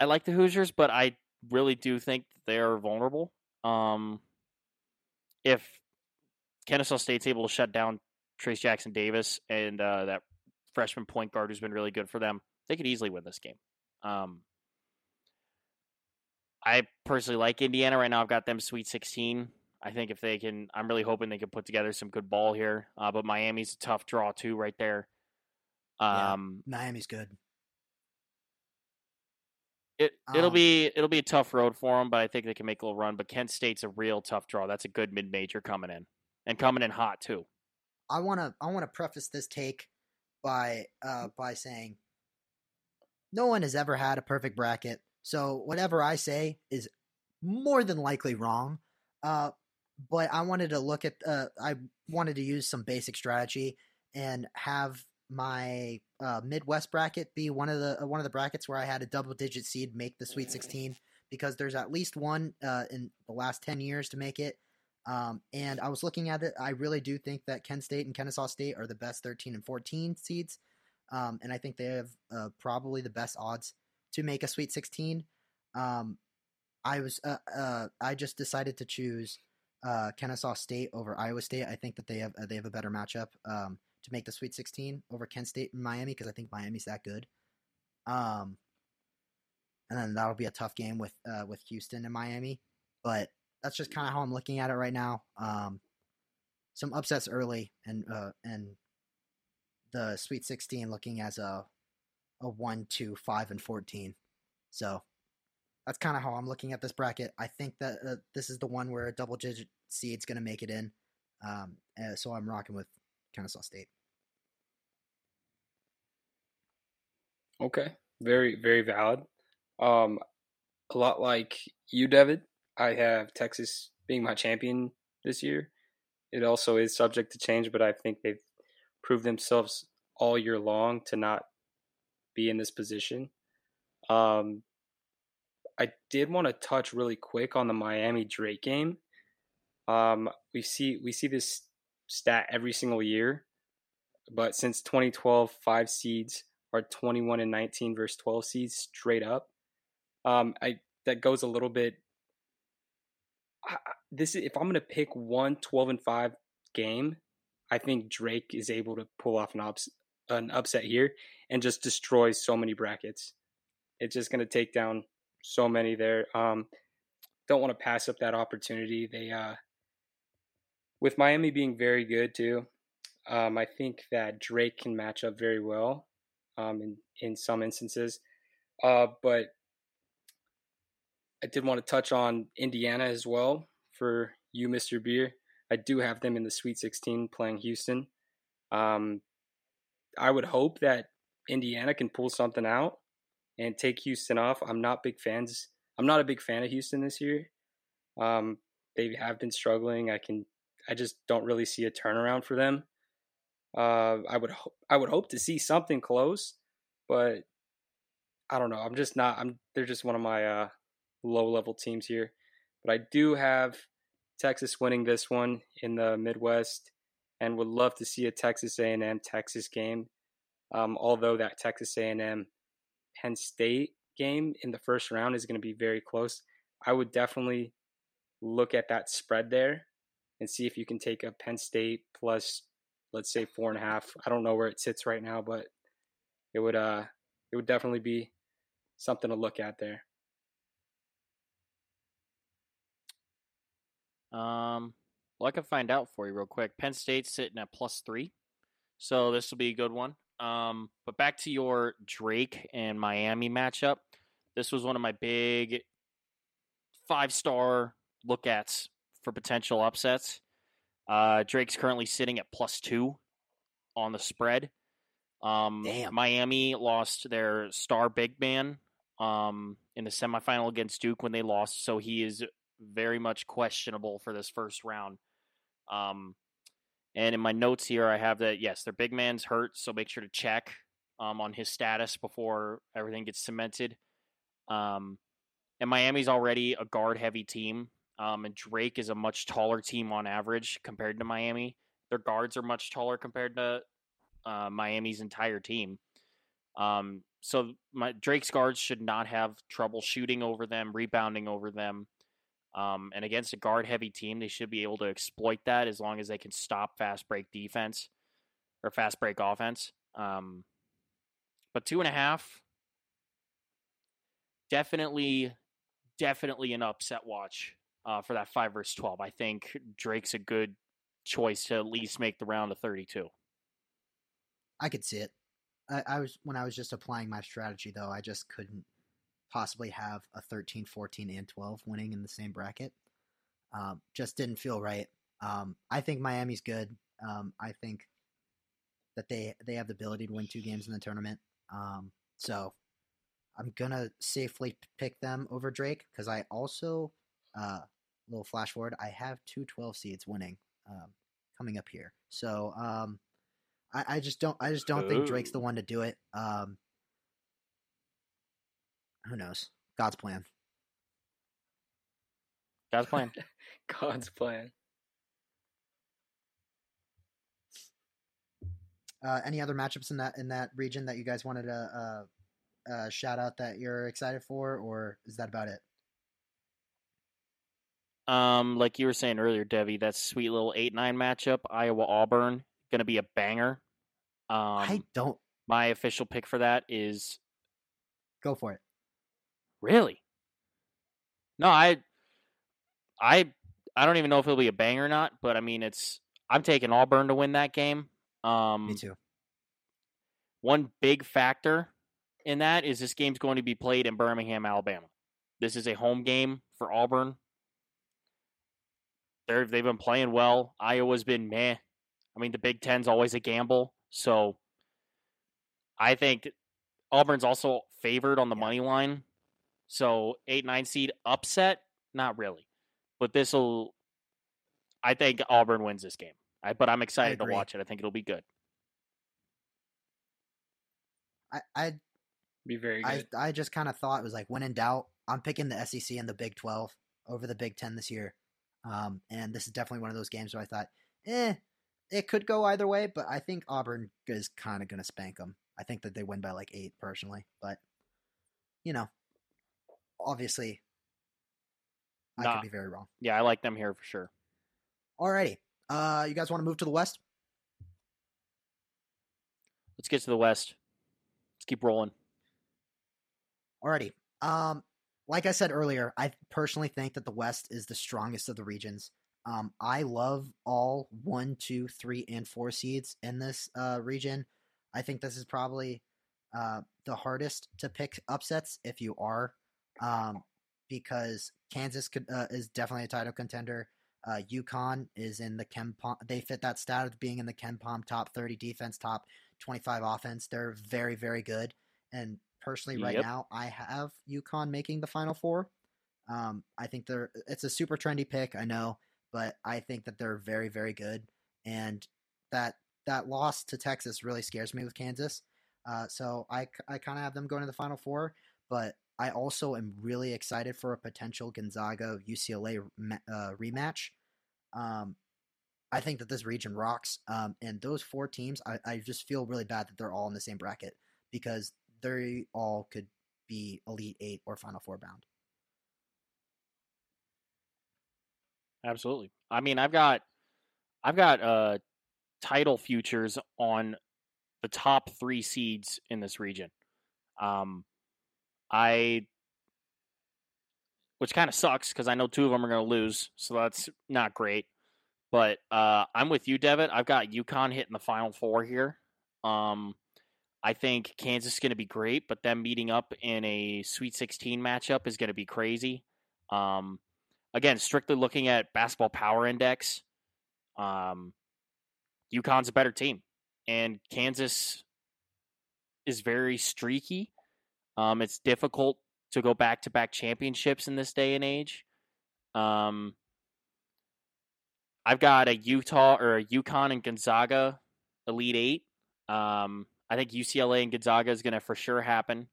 I like the Hoosiers, but I really do think they're vulnerable. Um if Kennesaw State's able to shut down Trayce Jackson Davis and uh, that freshman point guard who's been really good for them, they could easily win this game. Um, I personally like Indiana right now. I've got them Sweet 16. I think if they can, I'm really hoping they can put together some good ball here. Uh, but Miami's a tough draw too, right there. Yeah. Um, Miami's good. it it'll Um, be it'll be a tough road for them, but I think they can make a little run. But Kent State's a real tough draw. That's a good mid major coming in and coming in hot too. I want to I want to preface this take by uh by saying no one has ever had a perfect bracket. So whatever I say is more than likely wrong. Uh but I wanted to look at uh I wanted to use some basic strategy and have my uh, Midwest bracket be one of the uh, one of the brackets where I had a double digit seed make the Sweet 16 because there's at least one uh, in the last 10 years to make it. Um, and I was looking at it. I really do think that Kent State and Kennesaw State are the best 13 and 14 seeds. Um, and I think they have uh, probably the best odds to make a Sweet 16. Um, I was uh, uh, I just decided to choose uh, Kennesaw State over Iowa State. I think that they have uh, they have a better matchup um, to make the Sweet 16 over Kent State and Miami because I think Miami's that good. Um, and then that'll be a tough game with uh, with Houston and Miami, but that's just kind of how I'm looking at it right now. Um, some upsets early, and uh, and the Sweet 16 looking as a a one, two, five, and fourteen. So that's kind of how I'm looking at this bracket. I think that uh, this is the one where a double digit seed's going to make it in. Um, uh, so I'm rocking with Kennesaw State. Okay, very very valid. Um, a lot like you, David. I have Texas being my champion this year. It also is subject to change, but I think they've proved themselves all year long to not be in this position. Um, I did want to touch really quick on the Miami Drake game. Um, we see we see this stat every single year, but since 2012, five seeds are 21 and 19 versus 12 seeds straight up. Um, I that goes a little bit. I, this is if I'm gonna pick one 12 and five game, I think Drake is able to pull off an ups, an upset here and just destroy so many brackets. It's just gonna take down so many there. Um, don't want to pass up that opportunity. They uh, with Miami being very good too. Um, I think that Drake can match up very well um, in in some instances. Uh, but I did want to touch on Indiana as well for you, Mr. Beer. I do have them in the Sweet 16 playing Houston. Um, I would hope that Indiana can pull something out and take Houston off. I'm not big fans. I'm not a big fan of Houston this year. Um, they have been struggling. I can. I just don't really see a turnaround for them. Uh, I would. Ho- I would hope to see something close, but I don't know. I'm just not. I'm. They're just one of my uh, low level teams here, but I do have Texas winning this one in the Midwest, and would love to see a Texas A&M Texas game. Um, although that Texas A&M Penn State game in the first round is going to be very close, I would definitely look at that spread there and see if you can take a Penn State plus, let's say four and a half. I don't know where it sits right now, but it would uh it would definitely be something to look at there. Um, well, I can find out for you real quick. Penn State's sitting at plus three, so this will be a good one. Um, but back to your Drake and Miami matchup. This was one of my big five star look ats for potential upsets. Uh, Drake's currently sitting at plus two on the spread. Um, Damn. Miami lost their star big man um, in the semifinal against Duke when they lost, so he is very much questionable for this first round. Um, and in my notes here, I have that yes, their big man's hurt, so make sure to check um, on his status before everything gets cemented. Um, and Miami's already a guard heavy team, um, and Drake is a much taller team on average compared to Miami. Their guards are much taller compared to uh, Miami's entire team. Um, so my Drake's guards should not have trouble shooting over them, rebounding over them. Um, and against a guard heavy team, they should be able to exploit that as long as they can stop fast break defense or fast break offense. Um, but two and a half, definitely, definitely an upset watch uh, for that five versus twelve. I think Drake's a good choice to at least make the round of thirty-two. I could see it. I, I was when I was just applying my strategy though, I just couldn't possibly have a 13, 14, and 12 winning in the same bracket. Um, just didn't feel right. Um, I think Miami's good. Um, I think that they they have the ability to win two games in the tournament. Um, so I'm gonna safely pick them over Drake because I also uh, little flash forward. I have two 12 seeds winning um, coming up here. So um, I, I just don't I just don't think Drake's the one to do it. Who knows? God's plan. God's plan. God's plan. Uh, any other matchups in that in that region that you guys wanted to uh, uh, shout out that you're excited for, or is that about it? Um, like you were saying earlier, Devi, that sweet little eight nine matchup, Iowa Auburn, gonna be a banger. Um, I don't my official pick for that is go for it. Really. No, I, I, I don't even know if it'll be a bang or not, but I mean, it's I'm taking Auburn to win that game. Um, Me too. One big factor in that is this game's going to be played in Birmingham, Alabama. This is a home game for Auburn. They're they've been playing well. Iowa's been meh. I mean, the Big Ten's always a gamble, so I think Auburn's also favored on the money line. So eight nine seed upset, not really, but this will. I think Auburn wins this game. I, but I'm excited to watch it. I think it'll be good. I I Be very I. I just kind of thought it was like when in doubt, I'm picking the SEC and the Big 12 over the Big 10 this year. Um, and this is definitely one of those games where I thought, eh, it could go either way, but I think Auburn is kind of going to spank them. I think that they win by like eight personally, but you know, obviously, I Nah. could be very wrong. Yeah, I like them here for sure. Alrighty, uh, you guys want to move to the West? Let's get to the West. Let's keep rolling. Alrighty. Um, like I said earlier, I personally think that the West is the strongest of the regions. Um, I love all one, two, three, and four seeds in this uh, region. I think this is probably uh, the hardest to pick upsets if you are, um, because Kansas could, uh, is definitely a title contender. Uh, UConn is in the KenPom. They fit that stat of being in the KenPom top 30 defense, top 25 offense. They're very, very good. And personally, right Yep. now, I have UConn making the Final Four. Um, I think they're it's a super trendy pick, I know, but I think that they're very, very good. And that that loss to Texas really scares me with Kansas. Uh, so I, I kind of have them going to the Final Four, but I also am really excited for a potential Gonzaga UCLA uh, rematch. Um, I think that this region rocks. Um, and those four teams, I, I just feel really bad that they're all in the same bracket because they all could be Elite Eight or Final Four bound. Absolutely. I mean, I've got I've got uh title futures on the top 3 seeds in this region. Um I which kind of sucks cuz I know two of them are going to lose, so that's not great. But uh I'm with you, Devitt. I've got UConn hitting the final 4 here. Um I think Kansas is going to be great, but them meeting up in a Sweet 16 matchup is going to be crazy. Um again, strictly looking at basketball power index, um, UConn's a better team, and Kansas is very streaky. Um, it's difficult to go back to back championships in this day and age. Um, I've got a Utah or a UConn and Gonzaga Elite Eight. Um, I think UCLA and Gonzaga is going to for sure happen.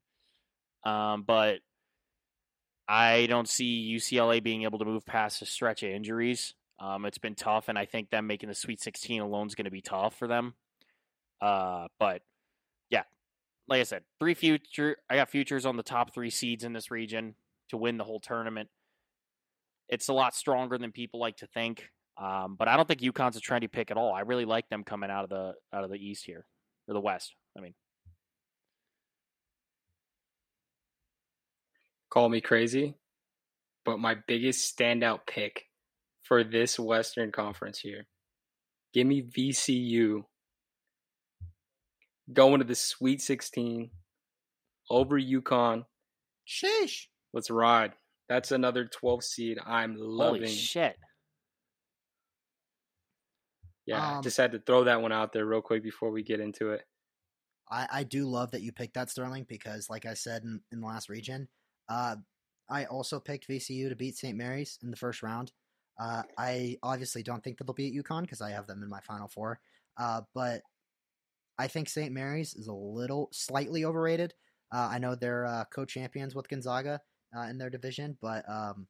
Um, but I don't see UCLA being able to move past a stretch of injuries. Um, it's been tough, and I think them making the Sweet 16 alone is going to be tough for them. Uh, but like I said, three future. I got futures on the top three seeds in this region to win the whole tournament. It's a lot stronger than people like to think. Um, but I don't think UConn's a trendy pick at all. I really like them coming out of the out of the East here or the West. I mean, call me crazy, but my biggest standout pick for this Western Conference here, give me VCU going to the Sweet 16 over UConn. Sheesh. Let's ride. That's another 12 seed. I'm loving. holy shit! Yeah, Um, just had to throw that one out there real quick before we get into it. I, I do love that you picked that Sterling because, like I said in, in the last region, uh, I also picked VCU to beat St. Mary's in the first round. Uh, I obviously don't think that they'll beat UConn because I have them in my final four. Uh, but I think St. Mary's is a little slightly overrated. Uh, I know they're uh, co-champions with Gonzaga uh, in their division, but um,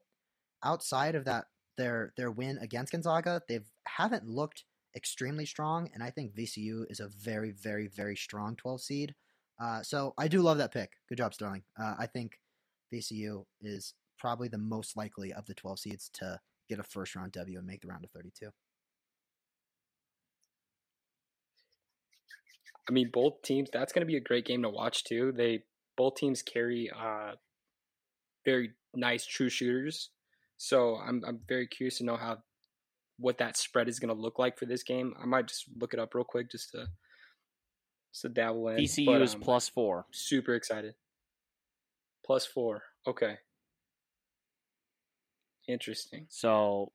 outside of that, their their win against Gonzaga, they haven't looked extremely strong, and I think VCU is a very, very, very strong 12 seed. Uh, so I do love that pick. Good job, Sterling. Uh, I think VCU is probably the most likely of the 12 seeds to get a first round W and make the round of 32. I mean, both teams. That's going to be a great game to watch too. They both teams carry uh, very nice true shooters. So I'm I'm very curious to know how what that spread is going to look like for this game. I might just look it up real quick just to just to dabble in. VCU But, is um, plus four. super excited. Plus four. Okay. Interesting. So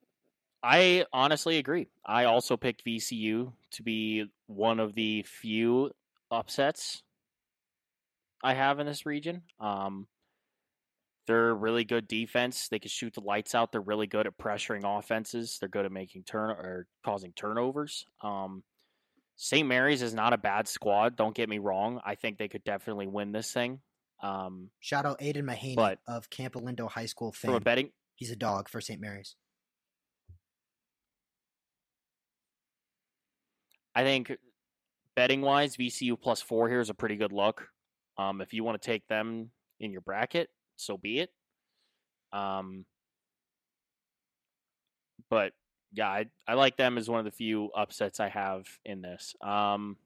I honestly agree. I also picked VCU to be one of the few upsets I have in this region. Um, they're really good defense. They can shoot the lights out. They're really good at pressuring offenses. They're good at making turn or causing turnovers. Um, St. Mary's is not a bad squad. Don't get me wrong. I think they could definitely win this thing. Um, Shout out Aidan Mahaney of Camp High School from a betting He's a dog for St. Mary's. I think betting wise, VCU plus four here is a pretty good look. Um, if you want to take them in your bracket, so be it. Um, but yeah, I, I like them as one of the few upsets I have in this. Um,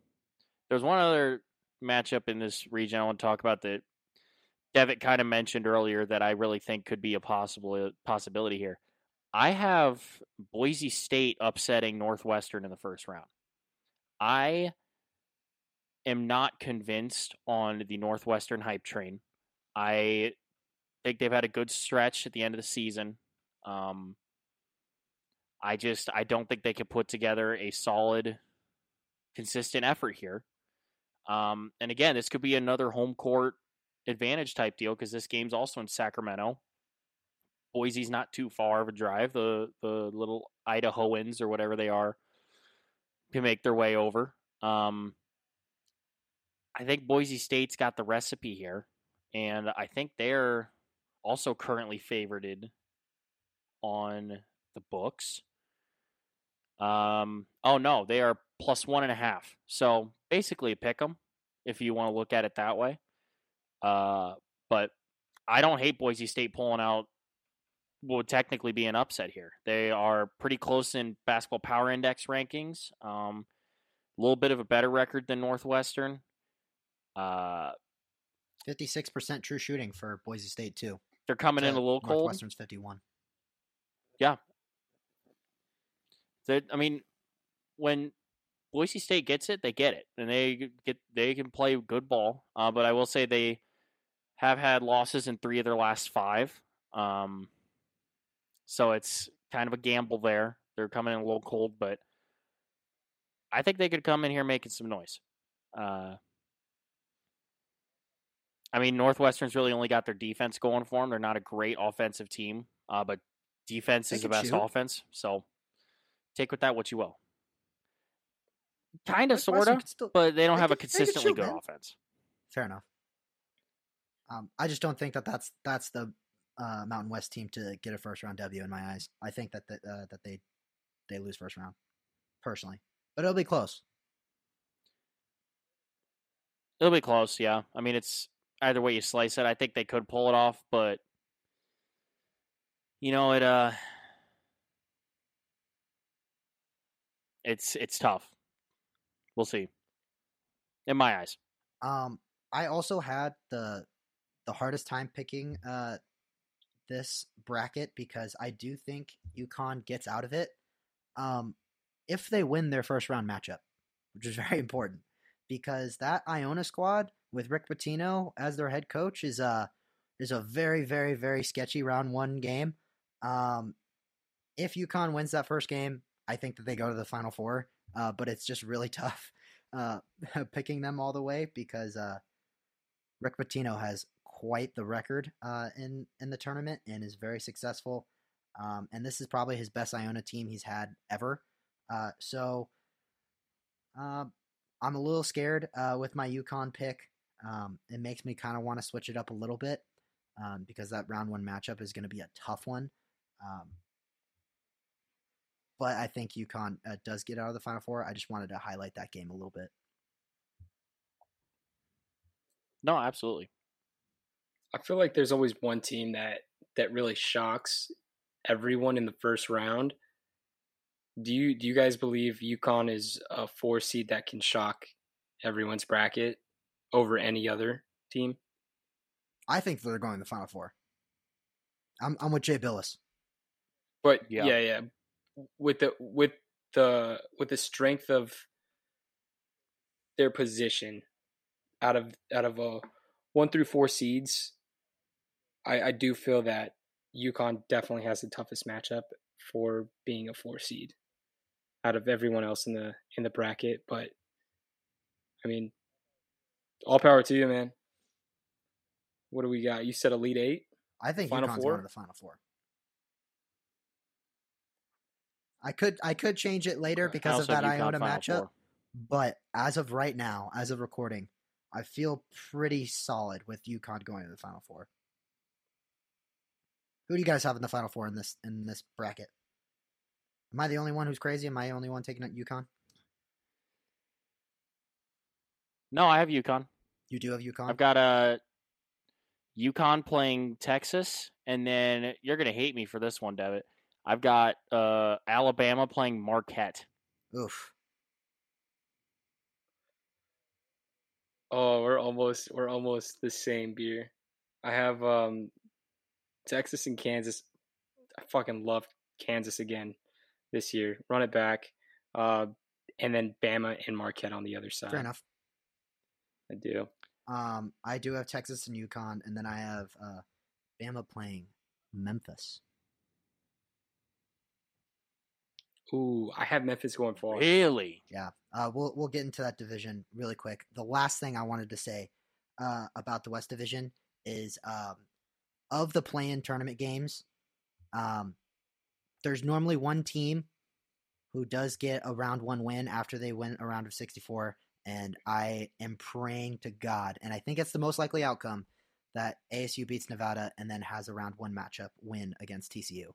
there's one other matchup in this region I want to talk about that Devitt kind of mentioned earlier that I really think could be a possible possibility here. I have Boise State upsetting Northwestern in the first round. I am not convinced on the Northwestern hype train. I think they've had a good stretch at the end of the season. Um, I just I don't think they can put together a solid, consistent effort here. Um, and again, this could be another home court advantage type deal because this game's also in Sacramento. Boise's not too far of a drive. The the little Idahoans or whatever they are can make their way over. Um, I think Boise State's got the recipe here, and I think they're also currently favorited on the books. Um, oh no, they are plus one and a half. So basically, pick them if you want to look at it that way. Uh, but I don't hate Boise State pulling out would technically be an upset here. They are pretty close in basketball power index rankings. Um, a little bit of a better record than Northwestern. Uh, 56% true shooting for Boise State, too. they're coming in a little cold. Northwestern's 51. That I mean, when Boise State gets it, they get it, and they get they can play good ball. Uh, but I will say they have had losses in three of their last five. Um, so it's kind of a gamble there. They're coming in a little cold, but I think they could come in here making some noise. Uh, I mean, Northwestern's really only got their defense going for them. They're not a great offensive team, uh, but defense They is the best shoot. offense. So take with that what you will. Kind of, sort of, still- but they don't they have a consistently shoot, good man. offense. Fair enough. Um, I just don't think that that's that's the uh, Mountain West team to get a first round W in my eyes. I think that that, uh, that they they lose first round, personally, but it'll be close. It'll be close, yeah. I mean, it's either way you slice it. I think they could pull it off, but you know, it uh, it's it's tough. We'll see. In my eyes, Um, I also had the the hardest time picking uh this bracket because I do think UConn gets out of it. Um, if they win their first round matchup, which is very important because that Iona squad with Rick Pitino as their head coach is a is a very very very sketchy round one game. Um, if UConn wins that first game, I think that they go to the final four. Uh, but it's just really tough uh, picking them all the way because uh, Rick Pitino has quite the record uh, in in the tournament and is very successful. Um, and this is probably his best Iona team he's had ever. Uh, so um I'm a little scared uh, with my UConn pick. Um, it makes me kind of want to switch it up a little bit um, because that round one matchup is going to be a tough one. Um, but I think UConn uh, does get out of the Final Four. I just wanted to highlight that game a little bit. no, absolutely. I feel like there's always one team that that really shocks everyone in the first round. Do you do you guys believe UConn is a four seed that can shock everyone's bracket over any other team? I think they're going to the Final Four. I'm I'm with Jay Bilas. But Yeah. yeah, yeah, with the with the with the strength of their position out of out of a one through four seeds, I I do feel that UConn definitely has the toughest matchup for being a four seed out of everyone else in the in the bracket. But I mean, all power to you, man. What do we got? You said Elite Eight. I think Final UConn's Four? going to the Final Four. I could I could change it later uh, Okay. because of that Iona matchup, Four. but as of right now, as of recording, I feel pretty solid with UConn going to the Final Four. Who do you guys have in the Final Four in this in this bracket? Am I the only one who's crazy? Am I the only one taking out UConn? No, I have UConn. You do have UConn. I've got a UConn playing Texas, and then you're gonna hate me for this one, Devitt. I've got uh, Alabama playing Marquette. Oof. Oh, we're almost we're almost the same beer. I have um Texas and Kansas. I fucking love Kansas again this year. Run it back. Uh and then Bama and Marquette on the other side. Fair enough. I do. Um, I do have Texas and UConn, and then I have uh, Bama playing Memphis. Ooh, I have Memphis going forward. Really? Yeah, uh, we'll we'll get into that division really quick. The last thing I wanted to say uh, about the West Division is um, of the play-in tournament games. Um, there's normally one team who does get a round one win after they win a round of 64, and I am praying to God, and I think it's the most likely outcome that ASU beats Nevada and then has a round one matchup win against TCU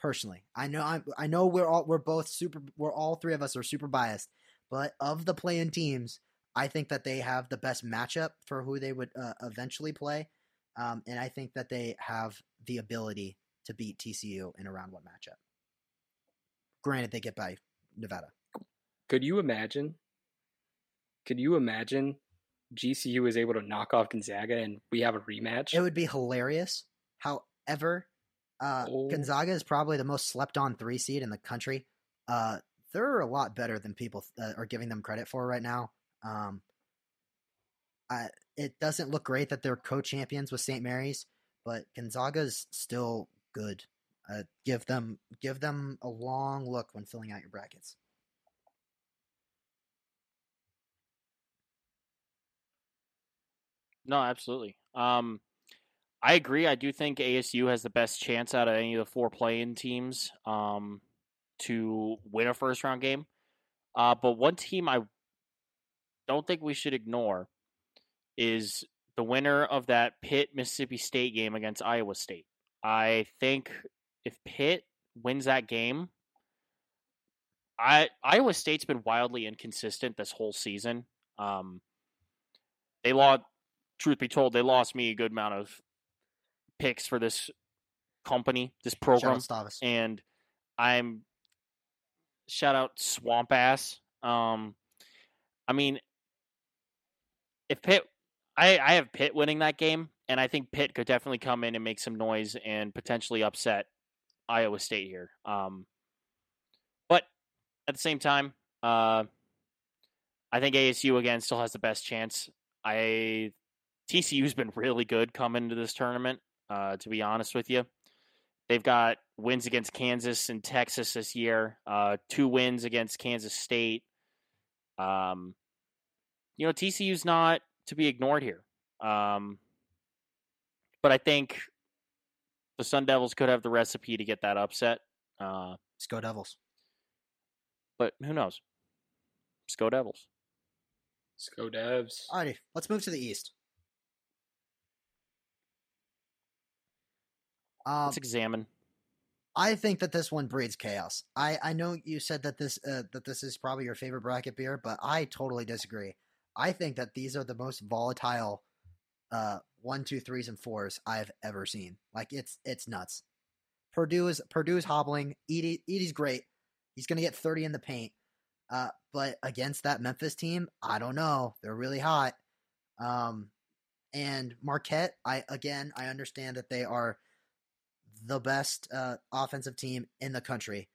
personally. I know I'm, I know we're all we're both super we're all three of us are super biased, but of the play-in teams, I think that they have the best matchup for who they would uh, eventually play, um, and I think that they have the ability to beat TCU in a round one matchup. Granted, they get by Nevada. Could you imagine? Could you imagine GCU is able to knock off Gonzaga and we have a rematch? It would be hilarious. However, uh, Oh. Gonzaga is probably the most slept-on three seed in the country. Uh, they're a lot better than people uh, are giving them credit for right now. Um, I, it doesn't look great that they're co-champions with St. Mary's, but Gonzaga's still good. Uh, give them give them a long look when filling out your brackets. No, absolutely. Um, I agree. I do think ASU has the best chance out of any of the four playing teams um, to win a first round game. Uh, but one team I don't think we should ignore is the winner of that Pitt Mississippi State game against Iowa State. I think if Pitt wins that game, I Iowa State's been wildly inconsistent this whole season. Um, they lost. Truth be told, they lost me a good amount of picks for this company, this program, and I'm shout out swamp ass. Um, I mean, if Pitt, I I have Pitt winning that game, and I think Pitt could definitely come in and make some noise and potentially upset Iowa State here. Um, but at the same time, uh, I think ASU again still has the best chance. I TCU's been really good coming into this tournament. Uh, to be honest with you, they've got wins against Kansas and Texas this year. Uh, two wins against Kansas State. Um, you know TCU's not to be ignored here. Um, but I think the Sun Devils could have the recipe to get that upset. Uh, Let's go Devils. But who knows? Let's go Devils. Let's go Devs. Alrighty, let's move to the East. Um, let's examine. I think that this one breeds chaos. I, I know you said that this uh, that this is probably your favorite bracket beer, but I totally disagree. I think that these are the most volatile uh, one, two, threes, and fours I've ever seen. Like it's it's nuts. Purdue is Purdue's hobbling. Edey Edey's great. He's gonna get thirty in the paint. Uh, but against that Memphis team, I don't know. They're really hot. Um, and Marquette, I again I understand that they are the best uh, offensive team in the country,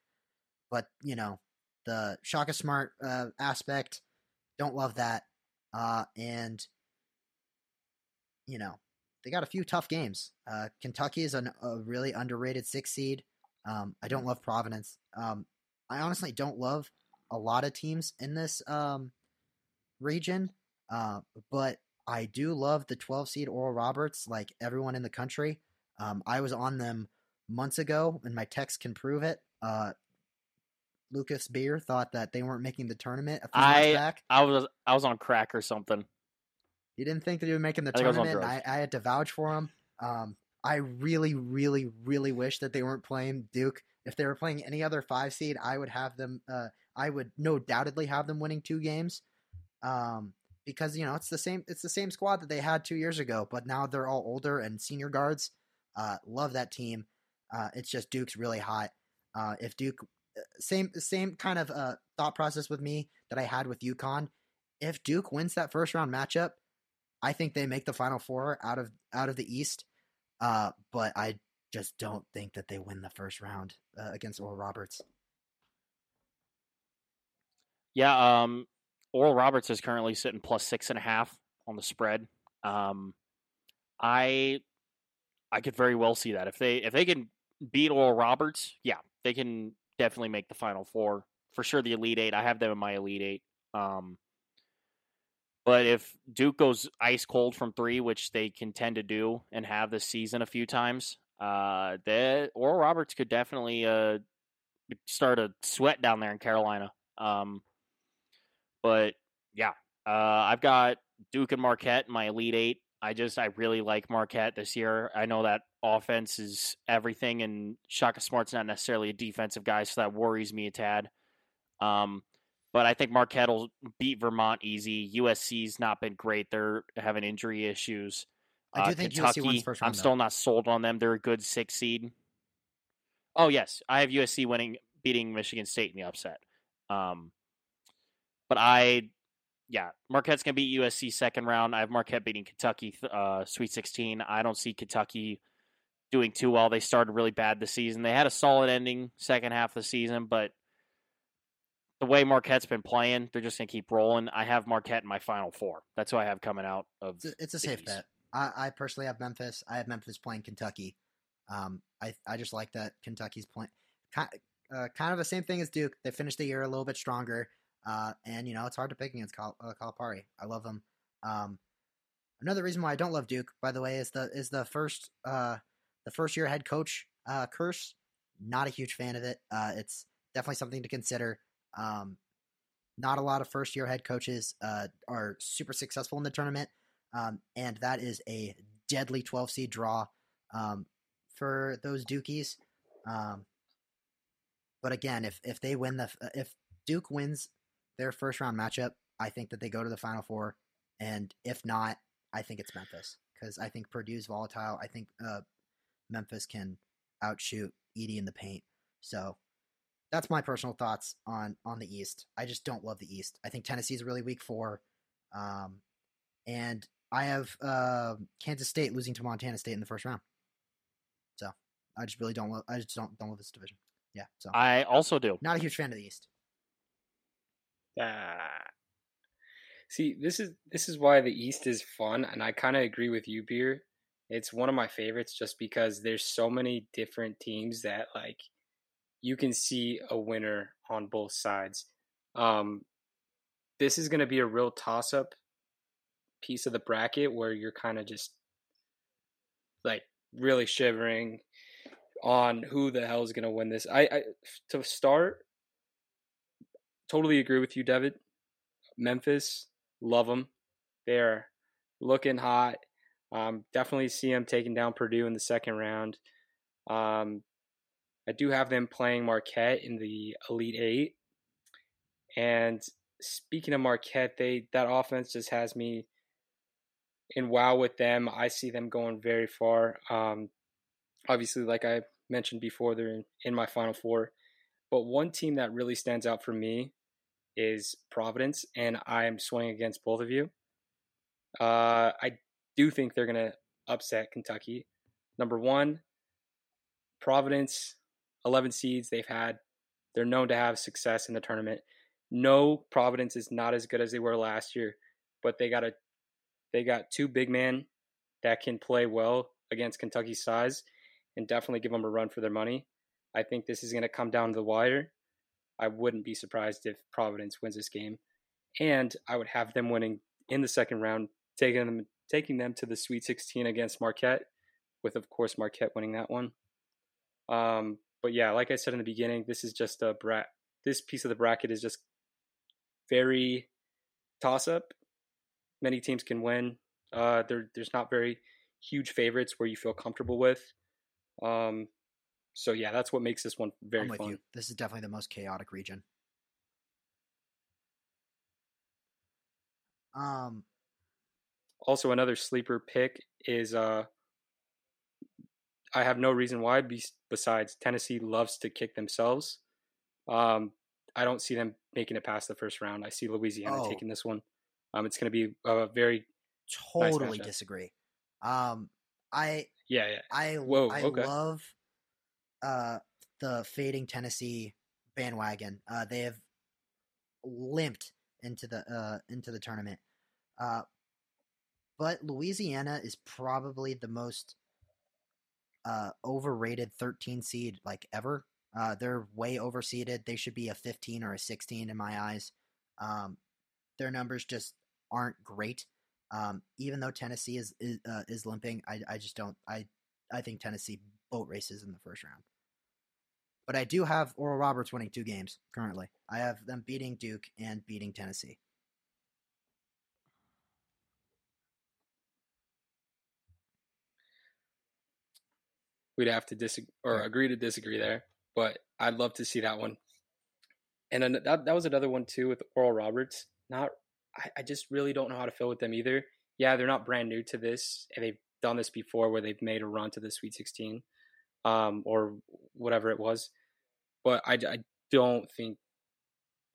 but you know the Shaka Smart uh, aspect, don't love that. Uh, and you know, they got a few tough games. Uh, Kentucky is an, a really underrated six seed. Um, I don't love Providence. Um, I honestly don't love a lot of teams in this um, region, uh, but I do love the 12 seed Oral Roberts, like everyone in the country. Um, I was on them months ago, and my text can prove it. Uh, Lucas Beer thought that they weren't making the tournament a few I, months back. I was I was on crack or something. You didn't think that he would making the I tournament. I, I, had to vouch for him. Um, I really, really, really wish that they weren't playing Duke. If they were playing any other five seed, I would have them. Uh, I would no doubtedly have them winning two games. Um, because you know it's the same. It's the same squad that they had two years ago, but now they're all older and senior guards. Uh, love that team. Uh, it's just Duke's really hot. Uh, if Duke, same same kind of uh, thought process with me that I had with UConn. If Duke wins that first round matchup, I think they make the Final Four out of out of the East, uh, but I just don't think that they win the first round uh, against Oral Roberts. Yeah, um, Oral Roberts is currently sitting plus six and a half on the spread. Um, I I could very well see that if they if they can beat Oral Roberts, yeah, they can definitely make the Final Four for sure. The Elite Eight, I have them in my Elite Eight. Um, but if Duke goes ice cold from three, which they can tend to do and have this season a few times, uh, the Oral Roberts could definitely uh, start a sweat down there in Carolina. Um, but yeah, uh, I've got Duke and Marquette in my Elite Eight. I just I really like Marquette this year. I know that offense is everything, and Shaka Smart's not necessarily a defensive guy, so that worries me a tad. Um, but I think Marquette will beat Vermont easy. USC's not been great; they're having injury issues. I do uh, think Kentucky, USC wins first round. I'm still not sold on them. They're a good six seed. Oh yes, I have USC winning, beating Michigan State in the upset. Um, but I, yeah, Marquette's gonna beat USC second round. I have Marquette beating Kentucky, uh, Sweet 16. I don't see Kentucky doing too well. They started really bad this season. They had a solid ending second half of the season, but the way Marquette's been playing, they're just gonna keep rolling. I have Marquette in my final four. That's who I have coming out of. It's a, it's a safe East. bet. I, I, personally have Memphis. I have Memphis playing Kentucky. Um, I I just like that Kentucky's playing kind uh, kind of the same thing as Duke. They finished the year a little bit stronger. Uh, and you know it's hard to pick against Cal- uh, Calipari. I love them. Um, Another reason why I don't love Duke, by the way, is the is the first uh the first year head coach uh curse. Not a huge fan of it. Uh, it's definitely something to consider. Um, not a lot of first year head coaches uh, are super successful in the tournament, um, and that is a deadly 12 seed draw um, for those Dukies. Um, but again, if if they win the if Duke wins their first round matchup, I think that they go to the Final Four, and if not, I think it's Memphis because I think Purdue's volatile. I think uh, Memphis can outshoot Edey in the paint. So that's my personal thoughts on on the East. I just don't love the East. I think Tennessee's a really weak four, um, and I have uh, Kansas State losing to Montana State in the first round. So I just really don't love. I just don't don't love this division. Yeah. So I also do. not a huge fan of the East. Ah. See, this is this is why the East is fun, and I kind of agree with you, Beer. It's one of my favorites just because there's so many different teams that like you can see a winner on both sides. Um, this is going to be a real toss up piece of the bracket where you're kind of just like really shivering on who the hell is going to win this. I, I to start, totally agree with you, David. Memphis, love them. They're looking hot. Um, definitely see them taking down Purdue in the second round. Um, I do have them playing Marquette in the Elite Eight. And speaking of Marquette, they that offense just has me in wow with them. I see them going very far. Um, obviously, like I mentioned before, they're in, in my Final Four. But one team that really stands out for me is Providence, and I am swinging against both of you. Uh, I do think they're going to upset Kentucky. Number one, Providence, 11 seeds they've had. They're known to have success in the tournament. No, Providence is not as good as they were last year, but they got a they got two big men that can play well against Kentucky's size and definitely give them a run for their money. I think this is going to come down to the wire. I wouldn't be surprised if Providence wins this game, and I would have them winning in the second round, taking them taking them to the Sweet 16 against Marquette, with of course Marquette winning that one. Um, but yeah, like I said in the beginning, this is just a. This piece of the bracket is just very toss up. Many teams can win. Uh, there, there's not very huge favorites where you feel comfortable with. Um, so yeah, that's what makes this one very I'm with fun. you. This is definitely the most chaotic region. Um, Also, another sleeper pick is uh, I have no reason why be- besides Tennessee loves to kick themselves. Um, I don't see them making it past the first round. I see Louisiana Oh. taking this one. Um, it's going to be a very totally matchup. disagree. Um, I yeah yeah I Whoa, I okay. love uh the fading Tennessee bandwagon. Uh, they have limped into the uh into the tournament. Uh, but Louisiana is probably the most uh overrated 13 seed like ever. Uh, they're way overseeded. They should be a 15 or a 16 in my eyes. Um, their numbers just aren't great. Um, even though Tennessee is is, is limping, I, I just don't. I I think Tennessee boat races in the first round. But I do have Oral Roberts winning two games currently. I have them beating Duke and beating Tennessee. we'd have to disagree or Yeah. agree to disagree there. But I'd love to see that one. And that that was another one too with Oral Roberts. Not, I, I just really don't know how to feel with them either. Yeah, they're not brand new to this, and they've done this before where they've made a run to the Sweet 16, um, or whatever it was. But I, I don't think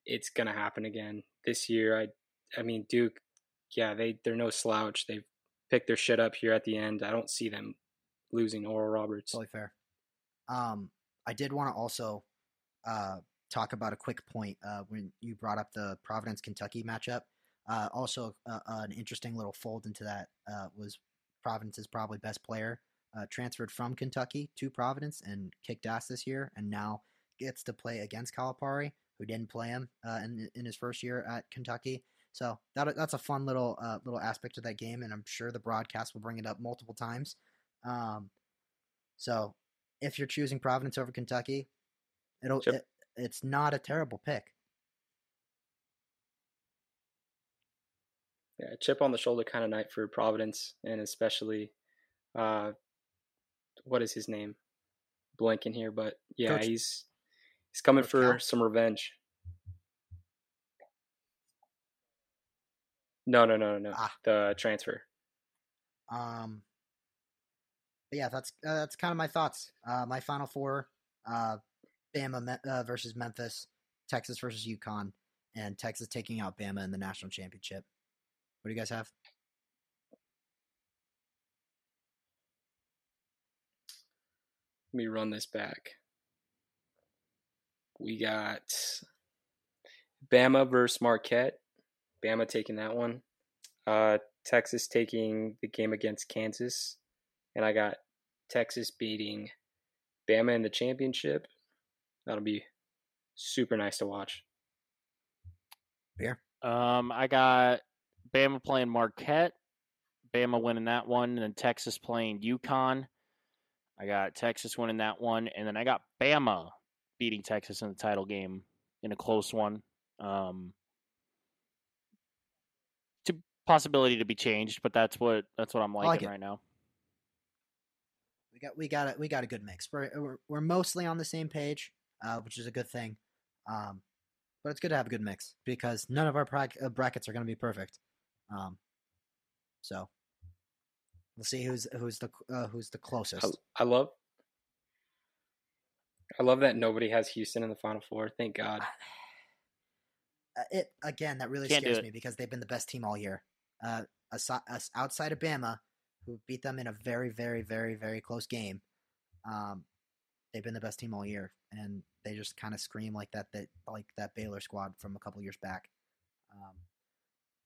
it's gonna happen again this year. I, I mean Duke, yeah, they they're no slouch. They've picked their shit up here at the end. I don't see them losing Oral Roberts. Totally fair. Um, I did want to also uh, talk about a quick point uh, when you brought up the Providence Kentucky matchup. Uh, also, uh, an interesting little fold into that uh, was Providence's probably best player uh, transferred from Kentucky to Providence and kicked ass this year, and now gets to play against Calipari, who didn't play him uh, in in his first year at Kentucky. So that that's a fun little uh, little aspect of that game, and I'm sure the broadcast will bring it up multiple times. Um, so if you're choosing Providence over Kentucky, it'll Chip. it, it's not a terrible pick. Yeah, chip on the shoulder kind of night for Providence, and especially, uh, what is his name? Blanking here, but yeah, Coach- he's he's coming Coach for Cal? some revenge. No, no, no, no, no. Ah. The transfer. Um, yeah, that's uh, that's kind of my thoughts. Uh, my final four: uh, Bama uh, versus Memphis, Texas versus UConn, and Texas taking out Bama in the national championship. What do you guys have? Let me run this back. We got Bama versus Marquette. Bama taking that one. Uh, Texas taking the game against Kansas. And I got Texas beating Bama in the championship. That'll be super nice to watch. Yeah. Um, I got Bama playing Marquette, Bama winning that one, and then Texas playing UConn. I got Texas winning that one, and then I got Bama beating Texas in the title game in a close one. Um, to possibility to be changed, but that's what that's what I'm like liking it. right now. We got we got a, we got a good mix. We're we're, we're mostly on the same page, uh, which is a good thing. Um, but it's good to have a good mix because none of our uh, brackets are going to be perfect. Um, so we'll see who's who's the uh, who's the closest. I, I love I love that nobody has Houston in the final four. Thank God. Uh, it again that really Can't scares me because they've been the best team all year. Uh, aside, us, outside of Bama, who beat them in a very, very, very, very close game, um, they've been the best team all year, and they just kind of scream like that that like that Baylor squad from a couple years back. Um,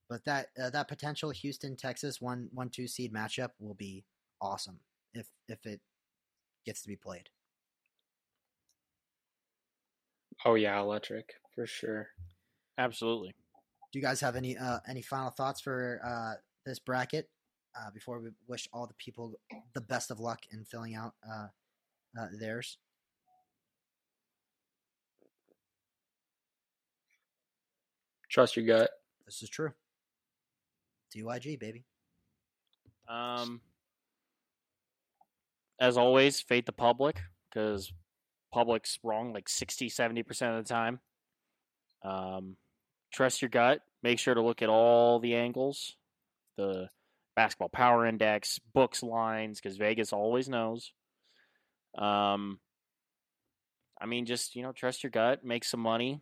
but that uh, that potential Houston Texas one one two seed matchup will be awesome if if it gets to be played. Oh yeah, electric for sure. Absolutely. Do you guys have any uh, any final thoughts for uh, this bracket uh, before we wish all the people the best of luck in filling out uh, uh, theirs? Trust your gut. This is true. TYG baby. Um, as always, fate the public because public's wrong like 60, 70% of the time. Um, trust your gut. Make sure to look at all the angles, the basketball power index, books lines, because Vegas always knows. Um, I mean, just you know, trust your gut, make some money,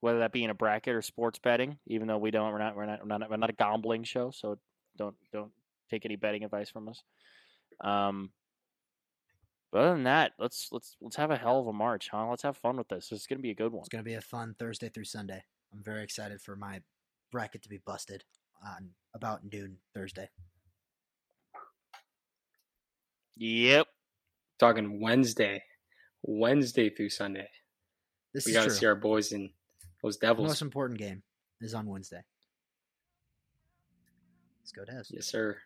whether that be in a bracket or sports betting. Even though we don't, we're not, we're not, we're not, we're not a gambling show, so don't don't take any betting advice from us. Um, but other than that, let's let's let's have a hell of a March, huh? Let's have fun with this. This is gonna be a good one. It's gonna be a fun Thursday through Sunday. I'm very excited for my bracket to be busted on about noon Thursday. Yep. Talking Wednesday, Wednesday through Sunday. This we got to see our boys in those The Devils. most important game is on Wednesday. Let's go Devs. Yes, sir.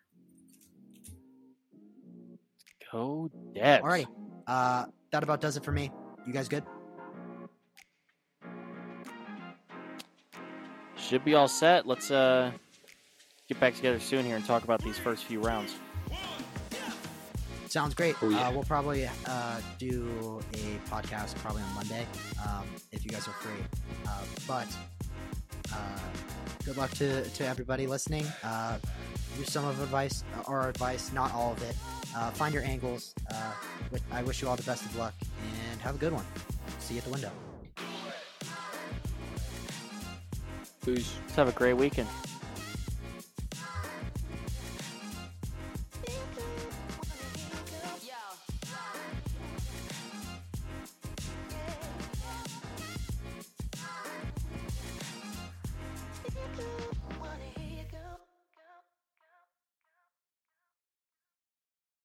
Go Devs. All right. Uh, that about does it for me. You guys good? Should be all set. Let's uh get back together soon here and talk about these first few rounds. Sounds great. Oh, yeah. uh, we'll probably uh, do a podcast probably on Monday um, if you guys are free. Uh, but uh, good luck to, to everybody listening. Uh, use some of advice, our advice, not all of it. Uh, find your angles. Uh, I wish you all the best of luck and have a good one. See you at the window. Who's Let's have a great weekend.